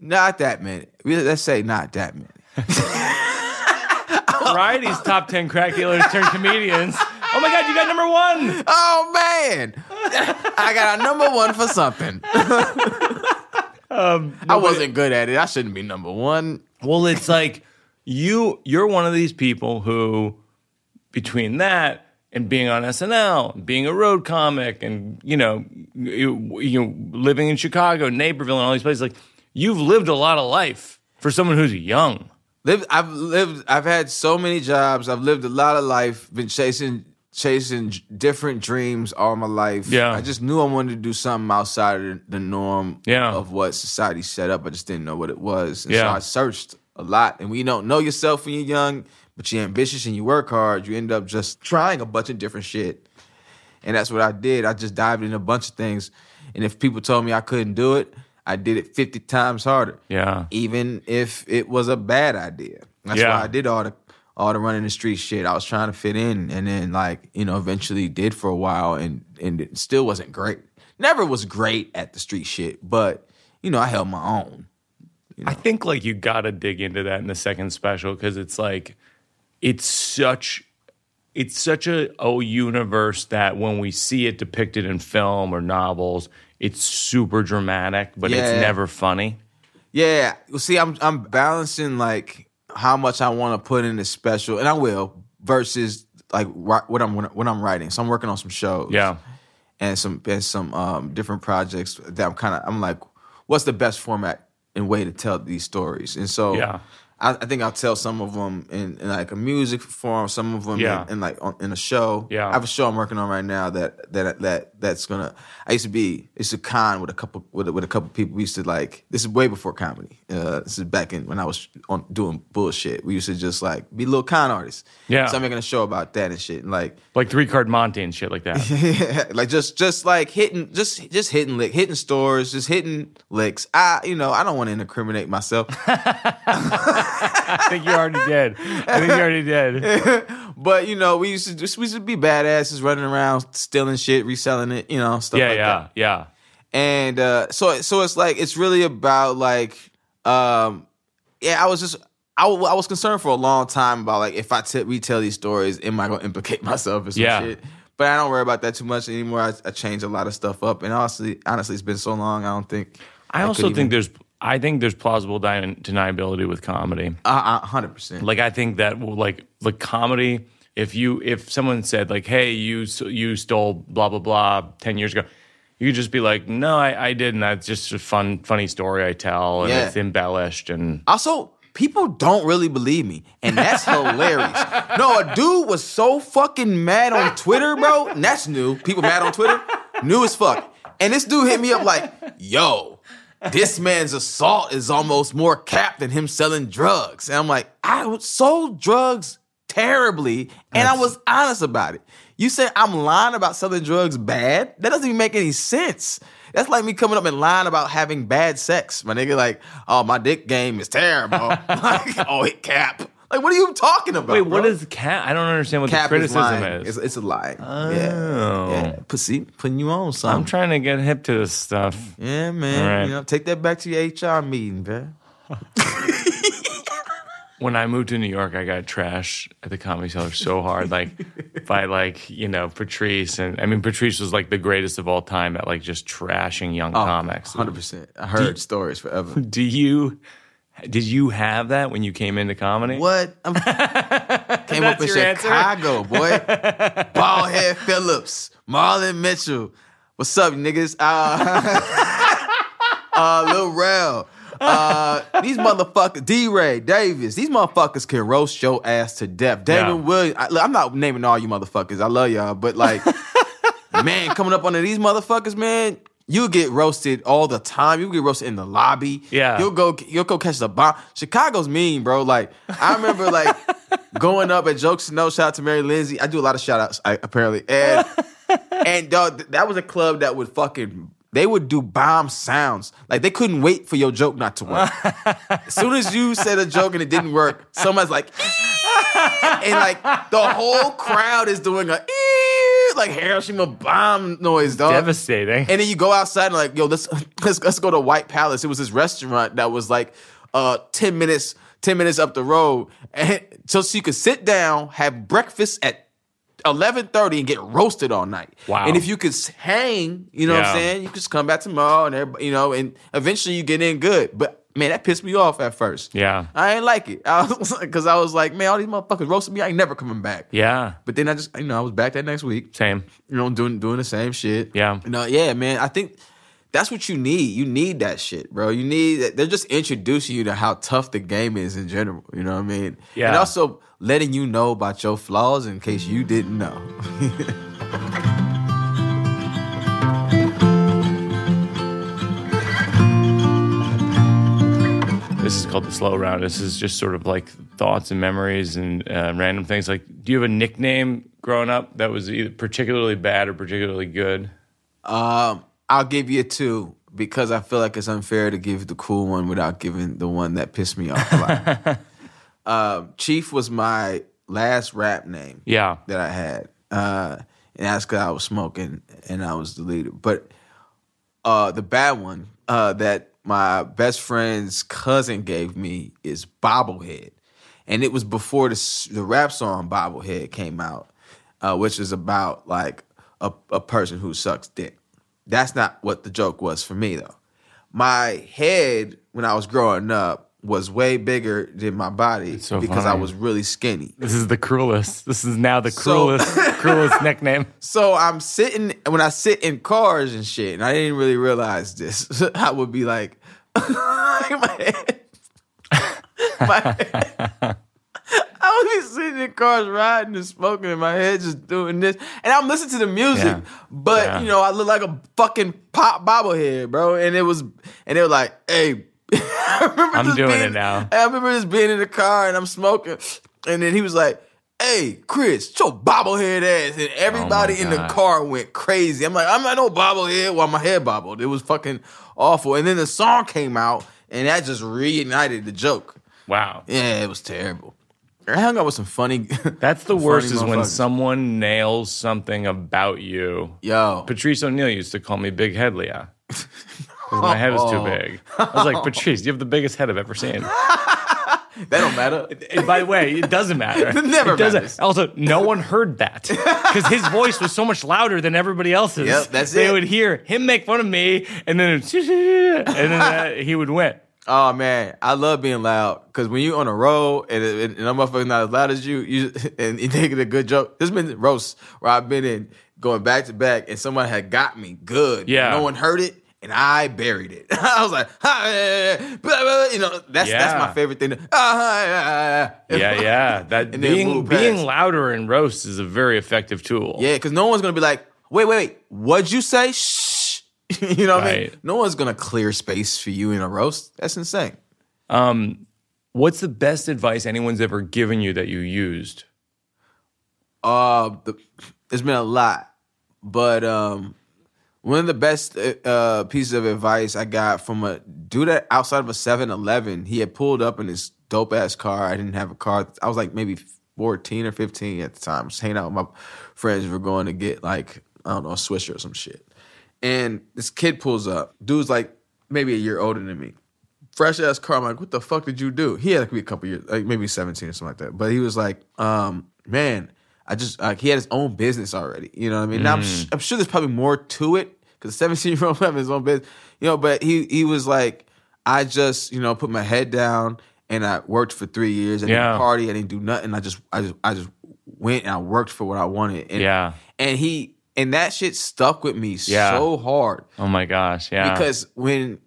not that many. Let's say not that many. [LAUGHS] [LAUGHS] Variety's top 10 crack dealers turned comedians. Oh my God, you got number one. Oh man, I got a number one for something. [LAUGHS] Um, I wasn't good at it. I shouldn't be number one. Well, it's like you you're one of these people who between that and being on SNL, and being a road comic and you know you, you know living in Chicago, Naperville and all these places like you've lived a lot of life for someone who's young. Lived, I've lived. I've had so many jobs. I've lived a lot of life. Been chasing, chasing different dreams all my life. Yeah. I just knew I wanted to do something outside of the norm. Yeah. of what society set up. I just didn't know what it was. And Yeah. so I searched a lot. And when you don't know yourself when you're young, but you're ambitious and you work hard, you end up just trying a bunch of different shit. And that's what I did. I just dived in a bunch of things. And if people told me I couldn't do it, I did it 50 times harder Yeah. even if it was a bad idea. That's Yeah. why I did all the all the running the street shit. I was trying to fit in, and then like you know, eventually did for a while, and and it still wasn't great. Never was great at the street shit, but you know, I held my own. I think like you got to dig into that in the second special because it's like it's such it's such a, a universe that when we see it depicted in film or novels, it's super dramatic, but Yeah. it's never funny. Yeah, well, see, I'm I'm balancing like how much I want to put in this special, and I will, versus like what I'm what I'm writing. So I'm working on some shows. Yeah. and some and some um, different projects that I'm kind of I'm like, what's the best format and way to tell these stories? And so Yeah. I, I think I'll tell some of them in, in like a music form, some of them Yeah. in, in like on, in a show. Yeah. I have a show I'm working on right now that that that that's gonna. I used to be it's a con with a couple with a, with a couple people. We used to like this is way before comedy. Uh, this is back in when I was on doing bullshit. We used to just like be little con artists. Yeah. So I'm making a show about that and shit. And like Like three card Monte and shit like that. [LAUGHS] yeah, like just just like hitting just just hitting lick hitting stores just hitting licks i you know i don't want to incriminate myself [LAUGHS] [LAUGHS] [LAUGHS] I think you already did. I think you already did. [LAUGHS] but you know we used to just we used to be badasses running around stealing shit reselling it you know stuff Yeah, like yeah, that yeah. and uh so so it's like it's really about like um yeah i was just I, w- I was concerned for a long time about like if I t- retell these stories, am I gonna implicate [LAUGHS] myself or some Yeah. shit? But I don't worry about that too much anymore. I, I change a lot of stuff up, and honestly, honestly, it's been so long. I don't think. I could also even- think there's I think there's plausible di- deniability with comedy. Uh, hundred percent. Like I think that like like comedy. If you if someone said like, "Hey, you you stole blah blah blah ten years ago," you could just be like, "No, I, I didn't. That's just a fun funny story I tell, and Yeah. it's embellished." And Also, people don't really believe me, and that's [LAUGHS] hilarious. No, a dude was so fucking mad on Twitter, bro. And that's new. People mad on Twitter, new as fuck. And this dude hit me up like, "Yo, this man's assault is almost more cap than him selling drugs." And I'm like, "I sold drugs terribly, and I was honest about it." You said I'm lying about selling drugs bad? That doesn't even make any sense. That's like me coming up and lying about having bad sex. My nigga, like, oh, my dick game is terrible. [LAUGHS] like, oh, it cap. Like, what are you talking about? wait, what bro? is cat? I don't understand what cap the criticism lying. is. It's, it's a lie. Oh. Yeah. yeah. Pussy, putting you on something. I'm trying to get hip to this stuff. yeah, man. Right. You know, take that back to your HR meeting, man. [LAUGHS] when I moved to New York, I got trashed at the comedy cellar so hard, like [LAUGHS] by like you know Patrice, and I mean Patrice was like the greatest of all time at like just trashing young oh, comics. Hundred percent. I heard stories forever. [LAUGHS] Do you? Did you have that when you came into comedy? What? I'm, [LAUGHS] came up That's in your answer? Chicago, boy. [LAUGHS] Ballhead Phillips, Marlon Mitchell. What's up, niggas? Uh, [LAUGHS] uh Lil Rel. Uh, these motherfuckers, D. Ray Davis, these motherfuckers can roast your ass to death. David Yeah. Williams, I, look, I'm not naming all you motherfuckers. I love y'all, but like, man, coming up under these motherfuckers, man, you get roasted all the time. You get roasted in the lobby. Yeah. you'll go, you'll go catch the bomb. Chicago's mean, bro. Like, I remember like [LAUGHS] going up at Jokes No. Shout out to Mary Lindsay. I do a lot of shout outs, I, apparently, and [LAUGHS] and dog, that was a club that would fucking. They would do bomb sounds. Like they couldn't wait for your joke not to work. [LAUGHS] as soon as you said a joke and it didn't work, someone's like, and like the whole crowd is doing a [LAUGHS] like Hiroshima bomb noise, dog. Devastating. And then you go outside and like, yo, let's [LAUGHS] let's let's go to White Palace. It was this restaurant that was like uh 10 minutes, 10 minutes up the road. And [LAUGHS] so she could sit down, have breakfast at 11:30 and get roasted all night. Wow. And if you could hang, you know what I'm saying? You could just come back tomorrow and everybody, you know, and eventually you get in good. But man, that pissed me off at first. yeah, I ain't like it. [LAUGHS] I was because I was like, man, all these motherfuckers roasted me. I ain't never coming back. yeah, But then I just, you know, I was back that next week same. you know, doing doing the same shit. Yeah. No, yeah, man. I think that's what you need. You need that shit, bro. You need they're just introducing you to how tough the game is in general. You know what I mean? Yeah. And also letting you know about your flaws in case you didn't know. [LAUGHS] This is called the slow round. This is just sort of like thoughts and memories and uh, random things. Like, do you have a nickname growing up that was either particularly bad or particularly good? um, I'll give you two because I feel like it's unfair to give the cool one without giving the one that pissed me off a lot. [LAUGHS] um, Chief was my last rap name. Yeah, that I had. Uh, and that's because I was smoking and I was the leader. But uh, the bad one uh, that my best friend's cousin gave me is Bobblehead. And it was before the, the rap song Bobblehead came out, uh, which is about like a, a person who sucks dick. That's not what the joke was for me, though. My head, when I was growing up, was way bigger than my body so because I was really skinny. this is the cruelest. This is now the So- cruelest, [LAUGHS] cruelest nickname. So I'm sitting when I sit in cars and shit, and I didn't really realize this. [LAUGHS] I would be like, [LAUGHS] my head. my I would be sitting in cars riding and smoking in my head, just doing this, and I'm listening to the music. Yeah. But Yeah. you know, I look like a fucking pop bobblehead, bro. And it was, and they were like, "Hey." I remember I'm doing being- it now. I remember just being in the car and I'm smoking, and then he was like, "Hey, Chris, your bobblehead ass," and oh everybody in the Oh car went crazy. I'm like, "I'm not no bobblehead." While my head bobbled, it was fucking awful. And then the song came out, and that just reignited the joke. Wow. Yeah, it was terrible. I hung out with some funny. [LAUGHS] That's the worst is when someone nails something about you. Yo, Patrice O'Neal used to call me Big Head Leah. [LAUGHS] my head was too Oh. big. I was like, Patrice, you have the biggest head I've ever seen. [LAUGHS] that don't matter. And by the way, it doesn't matter. [LAUGHS] It never it doesn't. matters. Also, no one heard that because his voice was so much louder than everybody else's. Yep, that's they it. would hear him make fun of me, and then it- [LAUGHS] and then uh, he would win. Oh man, I love being loud because when you on a roll and, and, and I'm not as loud as you, you and you it a good joke. There's been roasts where I've been in going back to back and someone had got me good. Yeah. no one heard it. And I buried it. [LAUGHS] I was like, "Ha, eh, eh, blah, blah," you know, that's that's my favorite thing. to- ah, ah, ah. Yeah, yeah. [LAUGHS] That being being louder in roast is a very effective tool. Yeah, because no one's gonna be like, wait, wait, wait, what'd you say? Shh. [LAUGHS] you know what I mean? No one's gonna clear space for you in a roast. That's insane. Um, what's the best advice anyone's ever given you that you used? Uh, the, there's been a lot, but um, one of the best uh pieces of advice I got from a dude that outside of a 7-Eleven. He had pulled up in his dope ass car. I didn't have a car. I was like maybe 14 or 15 at the time. Just hanging out with my friends. We were going to get like I don't know a Swisher or some shit. And this kid pulls up. Dude's like maybe a year older than me fresh ass car. I'm like, what the fuck did you do? He had be a couple years, like maybe 17 or something like that. But he was like, um, man, I just like he had his own business already. You know what I mean? Now I'm, sh- I'm sure there's probably more to it because 17 year old having [LAUGHS] his own business. You know, but he he was like, I just you know put my head down and I worked for three years. I Yeah. didn't party. I didn't do nothing. I just I just I just went and I worked for what I wanted. And, Yeah. and he and that shit stuck with me Yeah. so hard Oh my gosh, yeah. because when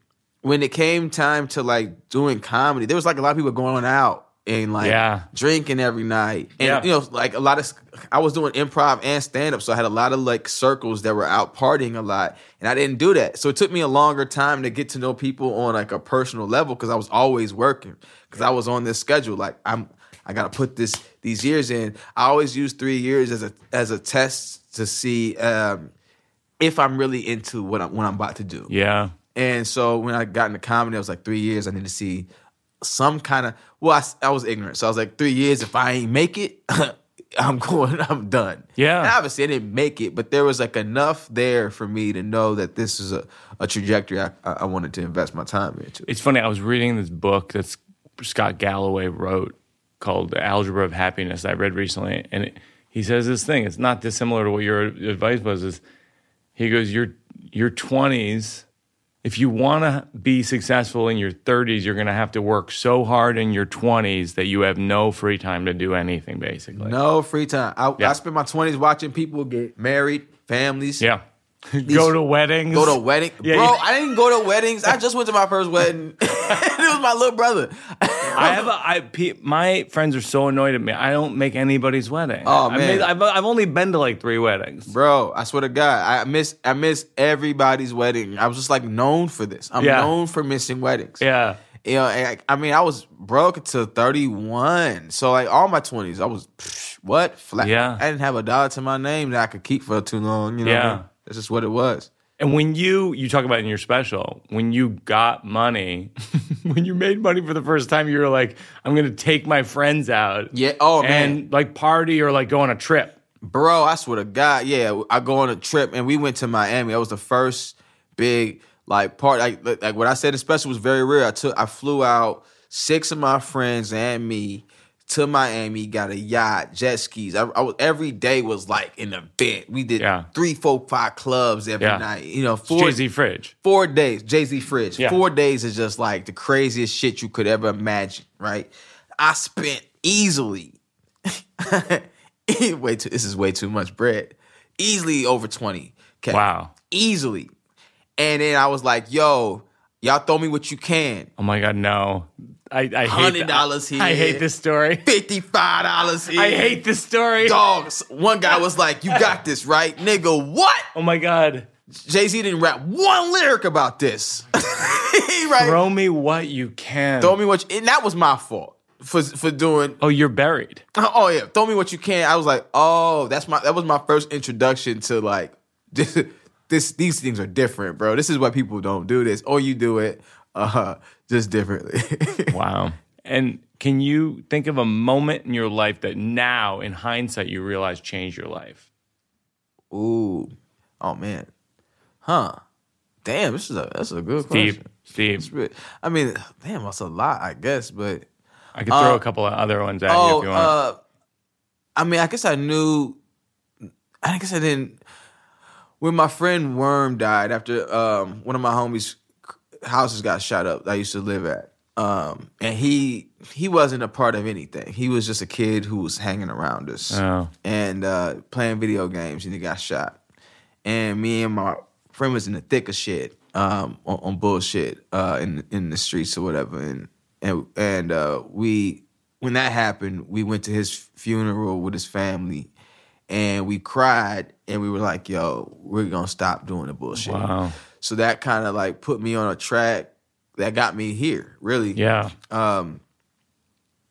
when it came time to like doing comedy, there was like a lot of people going out and like Yeah. drinking every night, and Yeah. you know, like a lot of I was doing improv and stand up, so I had a lot of like circles that were out partying a lot, and I didn't do that. So it took me a longer time to get to know people on like a personal level because I was always working because I was on this schedule. Like I'm, I gotta put this these years in. I always use three years as a as a test to see um, if I'm really into what I'm what I'm about to do. yeah. And so when I got into comedy, I was like, three years, I need to see some kind of. Well, I, I was ignorant, so I was like, three years. If I ain't make it, [LAUGHS] I'm going. [LAUGHS] I'm done. Yeah. And obviously, I didn't make it, but there was like enough there for me to know that this is a, a trajectory I, I wanted to invest my time into. It's funny. I was reading this book that Scott Galloway wrote called "The Algebra of Happiness." I read recently, and it, he says this thing. It's not dissimilar to what your advice was. Is he goes, "Your your twenties. If you want to be successful in your thirties, you're going to have to work so hard in your twenties that you have no free time to do anything. Basically, No free time. I, Yeah. I spent my 20s watching people get married, families. yeah." [LAUGHS] go to weddings. Go to wedding, Yeah, bro. yeah. I didn't go to weddings. I [LAUGHS] just went to my first wedding. [LAUGHS] it was my little brother. I have a, I, pe- my friends are so annoyed at me. I don't make anybody's wedding. Oh, I man. made, I've, I've only been to like three weddings. Bro, I swear to God, I miss I miss everybody's wedding. I was just like known for this. I'm Yeah. known for missing weddings. Yeah. You know, I, I mean, I was broke to 31. So like all my 20s, I was psh, what? Flat. Yeah. I didn't have a dollar to my name that I could keep for too long. You know, what I Yeah. mean? that's just what it was. And when you you talk about in your special, when you got money, [LAUGHS] when you made money for the first time, you were like, I'm gonna take my friends out. Yeah. Oh man. And like party or like go on a trip. Bro, I swear to God, yeah. I go on a trip and we went to Miami. That was the first big like part. Like, like what I said, the special was very real. I took, I flew out six of my friends and me to Miami. Got a yacht, jet skis. I, I was every day was like an event. We did Yeah. three, four, five clubs every Yeah. night. You know, four Jay Z Fridge. four days, Jay Z Fridge. Yeah. Four days is just like the craziest shit you could ever imagine, right? I spent easily, [LAUGHS] way too, this is way too much bread, easily over 20. Okay. Wow. Easily. And then I was like, yo, Y'all throw me what you can. Oh my god, no. I, I hate $100 here. I hate this story. Fifty-five dollars here. I hate this story. dogs. One guy was like, "You got this, right, nigga?" What? Oh my god. Jay Z didn't rap one lyric about this. [LAUGHS] right. Throw me what you can. Throw me what, you, and that was my fault for for doing. oh, you're buried. [LAUGHS] Oh yeah, throw me what you can. I was like, oh, that's my that was my first introduction to like this. [LAUGHS] this these things are different, bro. This is why people don't do this, or you do it uh just differently. [LAUGHS] Wow. And can you think of a moment in your life that now, in hindsight, you realize changed your life? Ooh, oh man, huh? Damn, this is a that's a good Steve, question. Steve, re- I mean, damn, that's a lot, I guess, but I could throw Uh, a couple of other ones at you oh, if you want. uh, I mean, I guess I knew. I guess I didn't. When my friend Worm died after um, one of my homies' houses got shot up, that I used to live at, um, and he he wasn't a part of anything. He was just a kid who was hanging around us Oh. and uh, playing video games, and he got shot. And me and my friend was in the thick of shit um, on, on bullshit uh, in in the streets or whatever, and and and uh, we when that happened, we went to his funeral with his family, and we cried, and we were like, "Yo, we're gonna stop doing the bullshit." Wow. So that kind of like put me on a track that got me here, really. yeah. Um,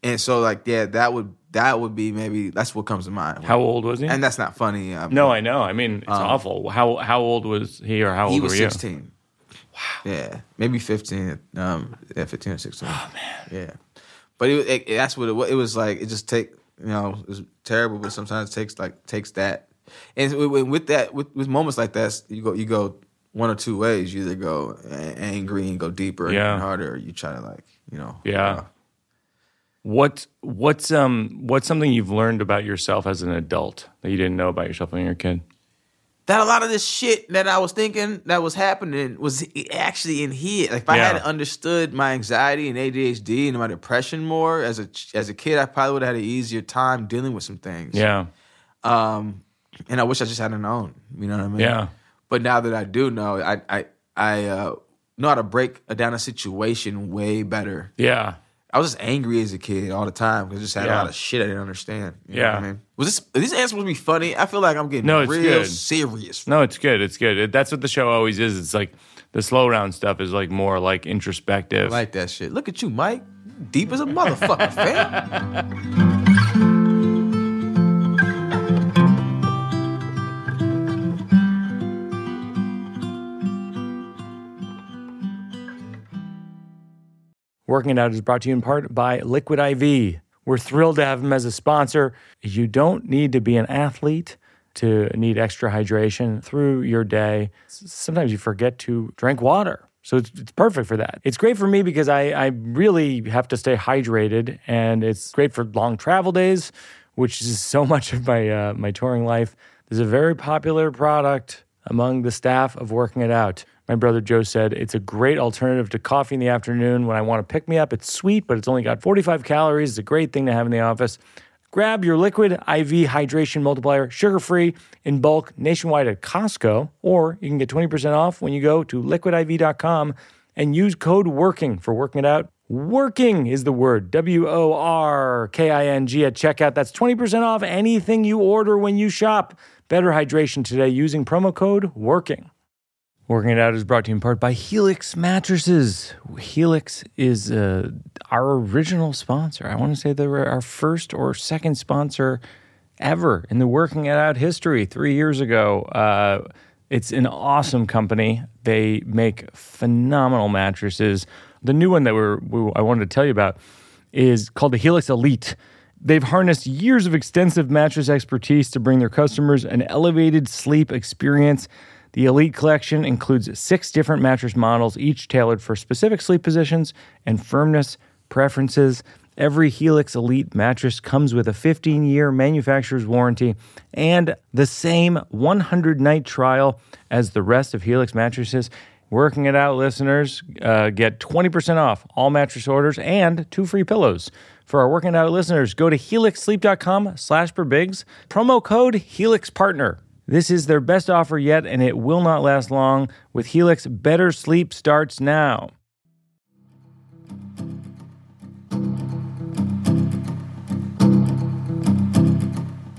and so like yeah, that would that would be maybe that's what comes to mind. How old was he? And that's not funny. um, no, I know. I mean, it's awful. How how old was he or how old he was were you? 16. Wow. Yeah, maybe 15. Um, yeah, 15 or 16. Oh man. Yeah, but it, it, that's what it, was. it was like. It just take you know it was terrible, but sometimes it takes like takes that. And with, with that, with, with moments like that, you go you go one or two ways. You either go a- angry and go deeper Yeah. and harder, or you try to like you know Yeah. What what's um what's something you've learned about yourself as an adult that you didn't know about yourself when you were a kid? that a lot of this shit that I was thinking that was happening was actually in here. Like if I had understood my anxiety and ADHD and my depression more as a as a kid, I probably would have had an easier time dealing with some things. Yeah. Um, and I wish I just hadn't known. You know what I mean? Yeah. But now that I do know, I I I uh, know how to break down a situation way better. Yeah. I was just angry as a kid all the time because I just had Yeah. a lot of shit I didn't understand. You know Yeah. I mean? Was this are these answers supposed to be funny? I feel like I'm getting No, it's real good. serious. No, it's good. It's good. It- That's what the show always is. It's like the slow down stuff is like more like introspective. I like that shit. Look at you, Mike. Deep as a motherfucker, fam. [LAUGHS] Working It Out is brought to you in part by Liquid IV. We're thrilled to have them as a sponsor. You don't need to be an athlete to need extra hydration through your day. Sometimes you forget to drink water. So it's, it's perfect for that. It's great for me because I, I really have to stay hydrated, and it's great for long travel days, which is so [LAUGHS] much of my uh, my touring life. There's a very popular product among the staff of Working It Out. My brother Joe said it's a great alternative to coffee in the afternoon when I want to pick me up. It's sweet, but it's only got 45 calories. It's a great thing to have in the office. Grab your liquid IV hydration multiplier, sugar free, in bulk nationwide at Costco, or you can get 20% off when you go to liquidiv.com and use code WORKING for working it out. Working is the word W O R K I N G at checkout. That's 20% off anything you order when you shop. Better hydration today using promo code WORKING. Working It Out is brought to you in part by Helix Mattresses. Helix is uh, our original sponsor. I want to say they were our first or second sponsor ever in the Working It Out history three years ago. Uh, it's an awesome company. They make phenomenal mattresses. The new one that we're, we, I wanted to tell you about is called the Helix Elite. They've harnessed years of extensive mattress expertise to bring their customers an elevated sleep experience. The Elite collection includes six different mattress models, each tailored for specific sleep positions and firmness preferences. Every Helix Elite mattress comes with a 15 year manufacturer's warranty and the same 100 night trial as the rest of Helix mattresses. Working it out, listeners uh, get 20% off all mattress orders and two free pillows. For our working out listeners, go to helixsleep.com slash birbigs, promo code Helix Partner This is their best offer yet, and it will not last long. With Helix, better sleep starts now.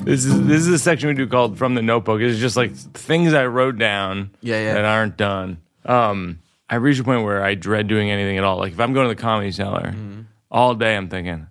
This is this is a section we do called "From the Notebook." It's just like things I wrote down Yeah, yeah. that aren't done. Um, I reached a point where I dread doing anything at all. Like if I'm going to the comedy cellar, Mm-hmm. all day I'm thinking,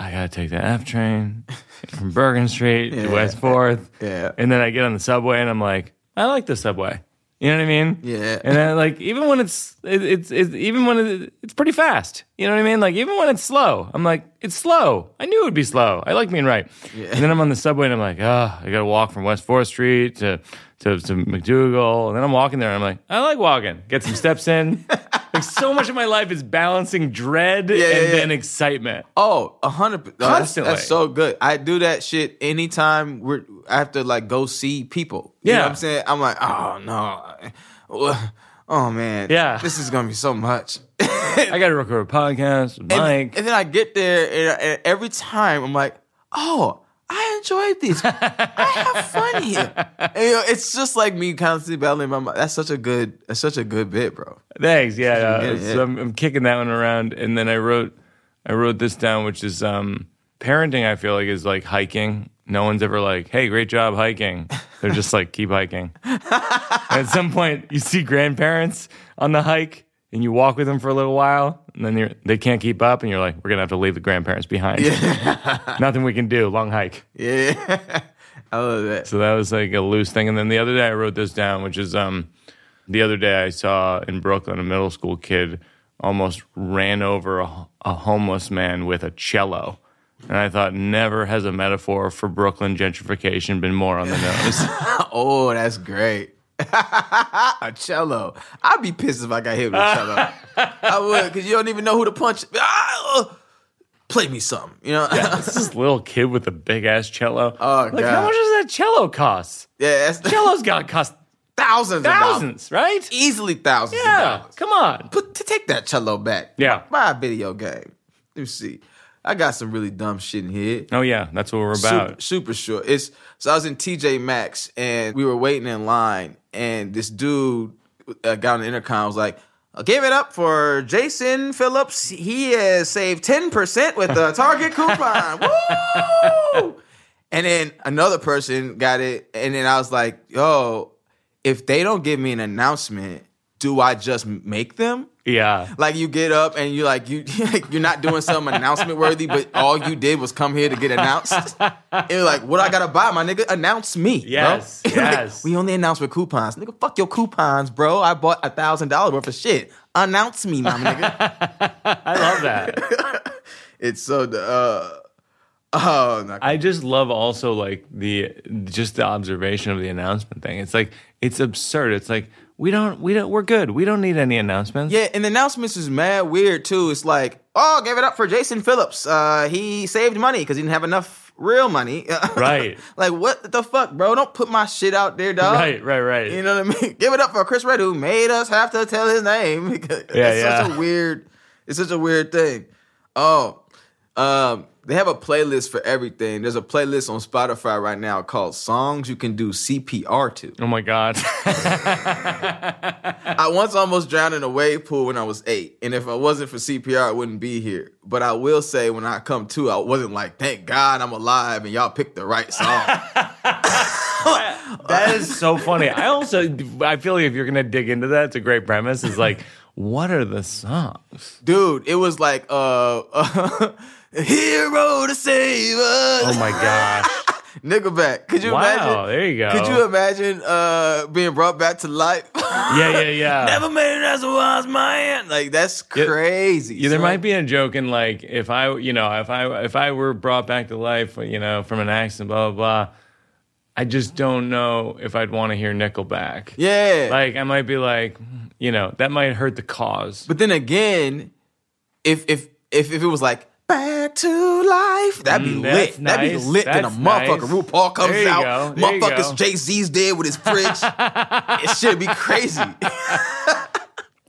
I gotta take the F train from Bergen Street to West Fourth, Yeah. and then I get on the subway and I'm like, I like the subway. You know what I mean? Yeah. And then like even when it's it, it's it's even when it, it's pretty fast. You know what I mean? Like even when it's slow, I'm like it's slow. I knew it would be slow. I like being right. And then I'm on the subway and I'm like, oh, I got to walk from West Fourth Street to to to MacDougal. And then I'm walking there and I'm like, I like walking. Get some steps in. [LAUGHS] like so much of my life is balancing dread yeah, and yeah. then excitement. Oh, a hundred. percent. That's, Constantly. that's so good. I do that shit anytime we're I have to like go see people. You know Yeah. what I'm saying? I'm like, oh no, oh man, Yeah. this is gonna be so much. [LAUGHS] I got to record a podcast with and, Mike. and then I get there, and, and every time I'm like, oh. I enjoyed these. I have fun here. [LAUGHS] And, you know, it's just like me constantly battling my mind. That's such a good. That's such a good bit, bro. Thanks. Yeah, uh, so I'm, I'm kicking that one around, and then I wrote, I wrote this down, which is um, parenting. I feel like is like hiking. No one's ever like, "Hey, great job hiking." They're just like, "Keep hiking." [LAUGHS] At some point, you see grandparents on the hike, and you walk with them for a little while, and then you're, they can't keep up, and you're like, "We're gonna have to leave the grandparents behind." [LAUGHS] Nothing we can do. Long hike. Yeah, [LAUGHS] I love that. So that was like a loose thing. And then the other day I wrote this down, which is um, the other day I saw in Brooklyn a middle school kid almost ran over a, a homeless man with a cello. And I thought, never has a metaphor for Brooklyn gentrification been more on the nose. [LAUGHS] Oh, that's great. [LAUGHS] a cello. I'd be pissed if I got hit with a cello. I would, because you don't even know who to punch. Ah, play me something, you know? Yeah, It's this [LAUGHS] little kid with a big ass cello. Oh, like, how God. much does that cello cost? Yeah, that's [LAUGHS] Cello's got to cost thousands, of dollars. thousands, right? easily thousands. Yeah, of dollars. come on. Put to take that cello back. Yeah. buy a video game. Let me see. I got some really dumb shit in here. Oh, yeah, that's what we're about. Super, super short. It's so I was in TJ Maxx and we were waiting in line, and this dude uh, got on the intercom was like, "I "Give it up for Jason Phillips. He has saved ten percent with the Target coupon." [LAUGHS] Woo! And then another person got it, and then I was like, "Yo, if they don't give me an announcement, do I just make them?" Yeah. Like you get up and you like you [LAUGHS] you're not doing something announcement worthy, but all you did was come here to get announced. [LAUGHS] And you're like, what I gotta buy, my nigga? Announce me. bro." Yes, [LAUGHS] Like, yes. we only announce with coupons. Nigga, fuck your coupons, bro. I bought a thousand dollars worth of shit. Announce me, my nigga. I love that. it's so uh oh no. I just love also like the just the observation of the announcement thing. It's like it's absurd. It's like we don't we don't we're good. We don't need any announcements. Yeah, and the announcements is mad weird too. It's like, oh, give it up for Jason Phillips. Uh, he saved money because he didn't have enough real money. [LAUGHS] Right. like, what the fuck, bro? Don't put my shit out there, dog. Right, right, right. You know what I mean? [LAUGHS] Give it up for Chris Redd, who made us have to tell his name. [LAUGHS] it's yeah. such a weird. It's such a weird thing. Oh, um, they have a playlist for everything. There's a playlist on Spotify right now called "Songs You Can Do CPR to." oh my god. [LAUGHS] I once almost drowned in a wave pool when I was eight, and if I wasn't for CPR, I wouldn't be here. But I will say, when I come to, I wasn't like, "Thank God I'm alive," and y'all picked the right song. [LAUGHS] that is so funny. I also I feel like if you're gonna dig into that, it's a great premise. Is like, what are the songs? Dude, it was like, uh, [LAUGHS] "Hero to save us." Oh my gosh. [LAUGHS] Nickelback. Could you Wow, imagine? there you go. Could you imagine uh, being brought back to life? [LAUGHS] Yeah, yeah, yeah. [LAUGHS] Never made it as a wise man. Like that's crazy. Yeah, there might be a joke in like if I, you know, if I if I were brought back to life, you know, from an accident, blah blah blah. I just don't know if I'd want to hear Nickelback. Yeah. Like I might be like, you know, that might hurt the cause. But then again, if if if if it was like back to life, that'd be Mm, lit. that's That'd be nice. lit. Then a motherfucker, nice. RuPaul comes out. go. There you Motherfuckers. Jay Z's dead with his fridge. it should be crazy. [LAUGHS]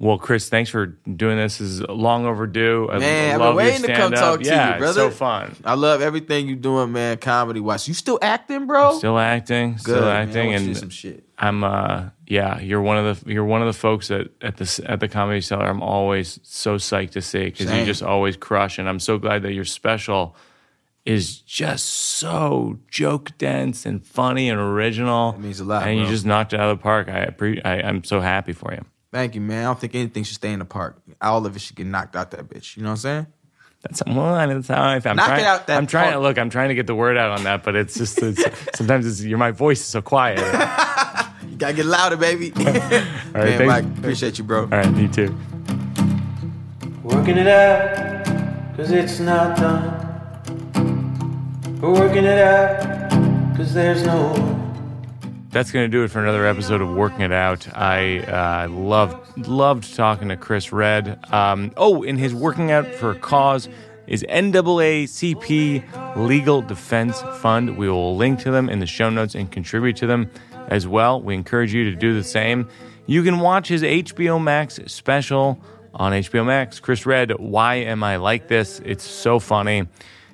Well, Chris, thanks for doing this. This is long overdue. I Man, I've been waiting to come stand-up. talk to yeah, you, brother. It's so fun. I love everything you doing, man. Comedy wise, you still acting, bro? Still acting, Good, still man. Acting, want and some shit. I'm uh yeah, you're one of the you're one of the folks at at the at the comedy cellar. I'm always so psyched to see because you just always crush, and I'm so glad that your special is just so joke dense and funny and original. It means a lot, and you just knocked it out of the park. I, appre- I I'm so happy for you. Thank you, man. I don't think anything should stay in the park. All of it should get knocked out that bitch. You know what I'm saying? That's well, that's how I feel. I'm Knock trying, it out that I'm trying to look. I'm trying to get the word out on that, but it's just it's, [LAUGHS] sometimes it's, your my voice is so quiet. [LAUGHS] You gotta get louder, baby. [LAUGHS] right, man, thanks. Mike, appreciate you, bro. All right, me too. Working it out, cause it's not done. We're working it out, cause there's no that's going to do it for another episode of Working It Out. I uh, loved loved talking to Chris Redd. Um, oh, and his Working Out for a Cause is NAACP Legal Defense Fund. We will link to them in the show notes and contribute to them as well. We encourage you to do the same. You can watch his HBO Max special on HBO Max. Chris Redd, Why Am I Like This? It's so funny.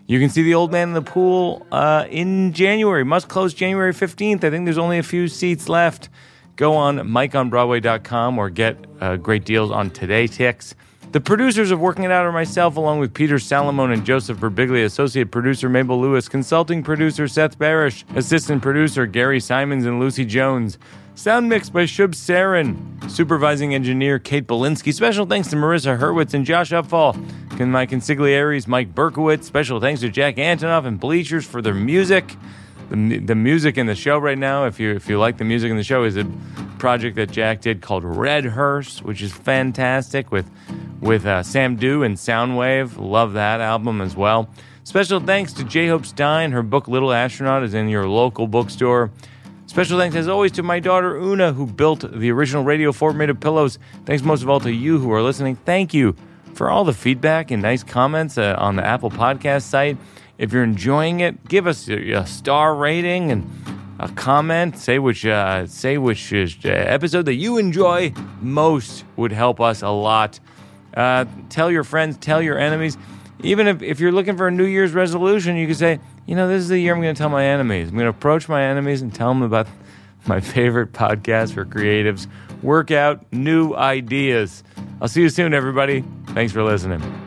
You can see The Old Man in the Pool uh, in January. Must close January 15th. I think there's only a few seats left. Go on MikeOnBroadway.com or get uh, great deals on TodayTix. The producers of Working It Out are myself, along with Peter Salamone and Joseph Birbiglia, associate producer Mabel Lewis, consulting producer Seth Barish, assistant producer Gary Simons and Lucy Jones. Sound mixed by Shub Sarin. Supervising engineer Kate Belinsky. Special thanks to Marissa Hurwitz and Josh Upfall. Con- My consiglieres Mike Berkowitz. Special thanks to Jack Antonoff and Bleachers for their music. The, the music in the show right now, if you if you like the music in the show, is a project that Jack did called Red Hearse, which is fantastic with with uh, Sam Dew and Sounwave. Love that album as well. Special thanks to J Hope Stein. Her book Little Astronaut is in your local bookstore. Special thanks, as always, to my daughter Oona, who built the original Radio Fort made of pillows. Thanks most of all to you who are listening. Thank you for all the feedback and nice comments uh, on the Apple Podcast site. If you're enjoying it, give us a, a star rating and a comment. Say which uh, say which uh, episode that you enjoy most would help us a lot. Uh, tell your friends, tell your enemies. Even if, if you're looking for a New Year's resolution, you can say, you know, this is the year I'm going to tell my enemies. I'm going to approach my enemies and tell them about [LAUGHS] my favorite podcast for creatives. Work out new ideas. I'll see you soon, everybody. Thanks for listening.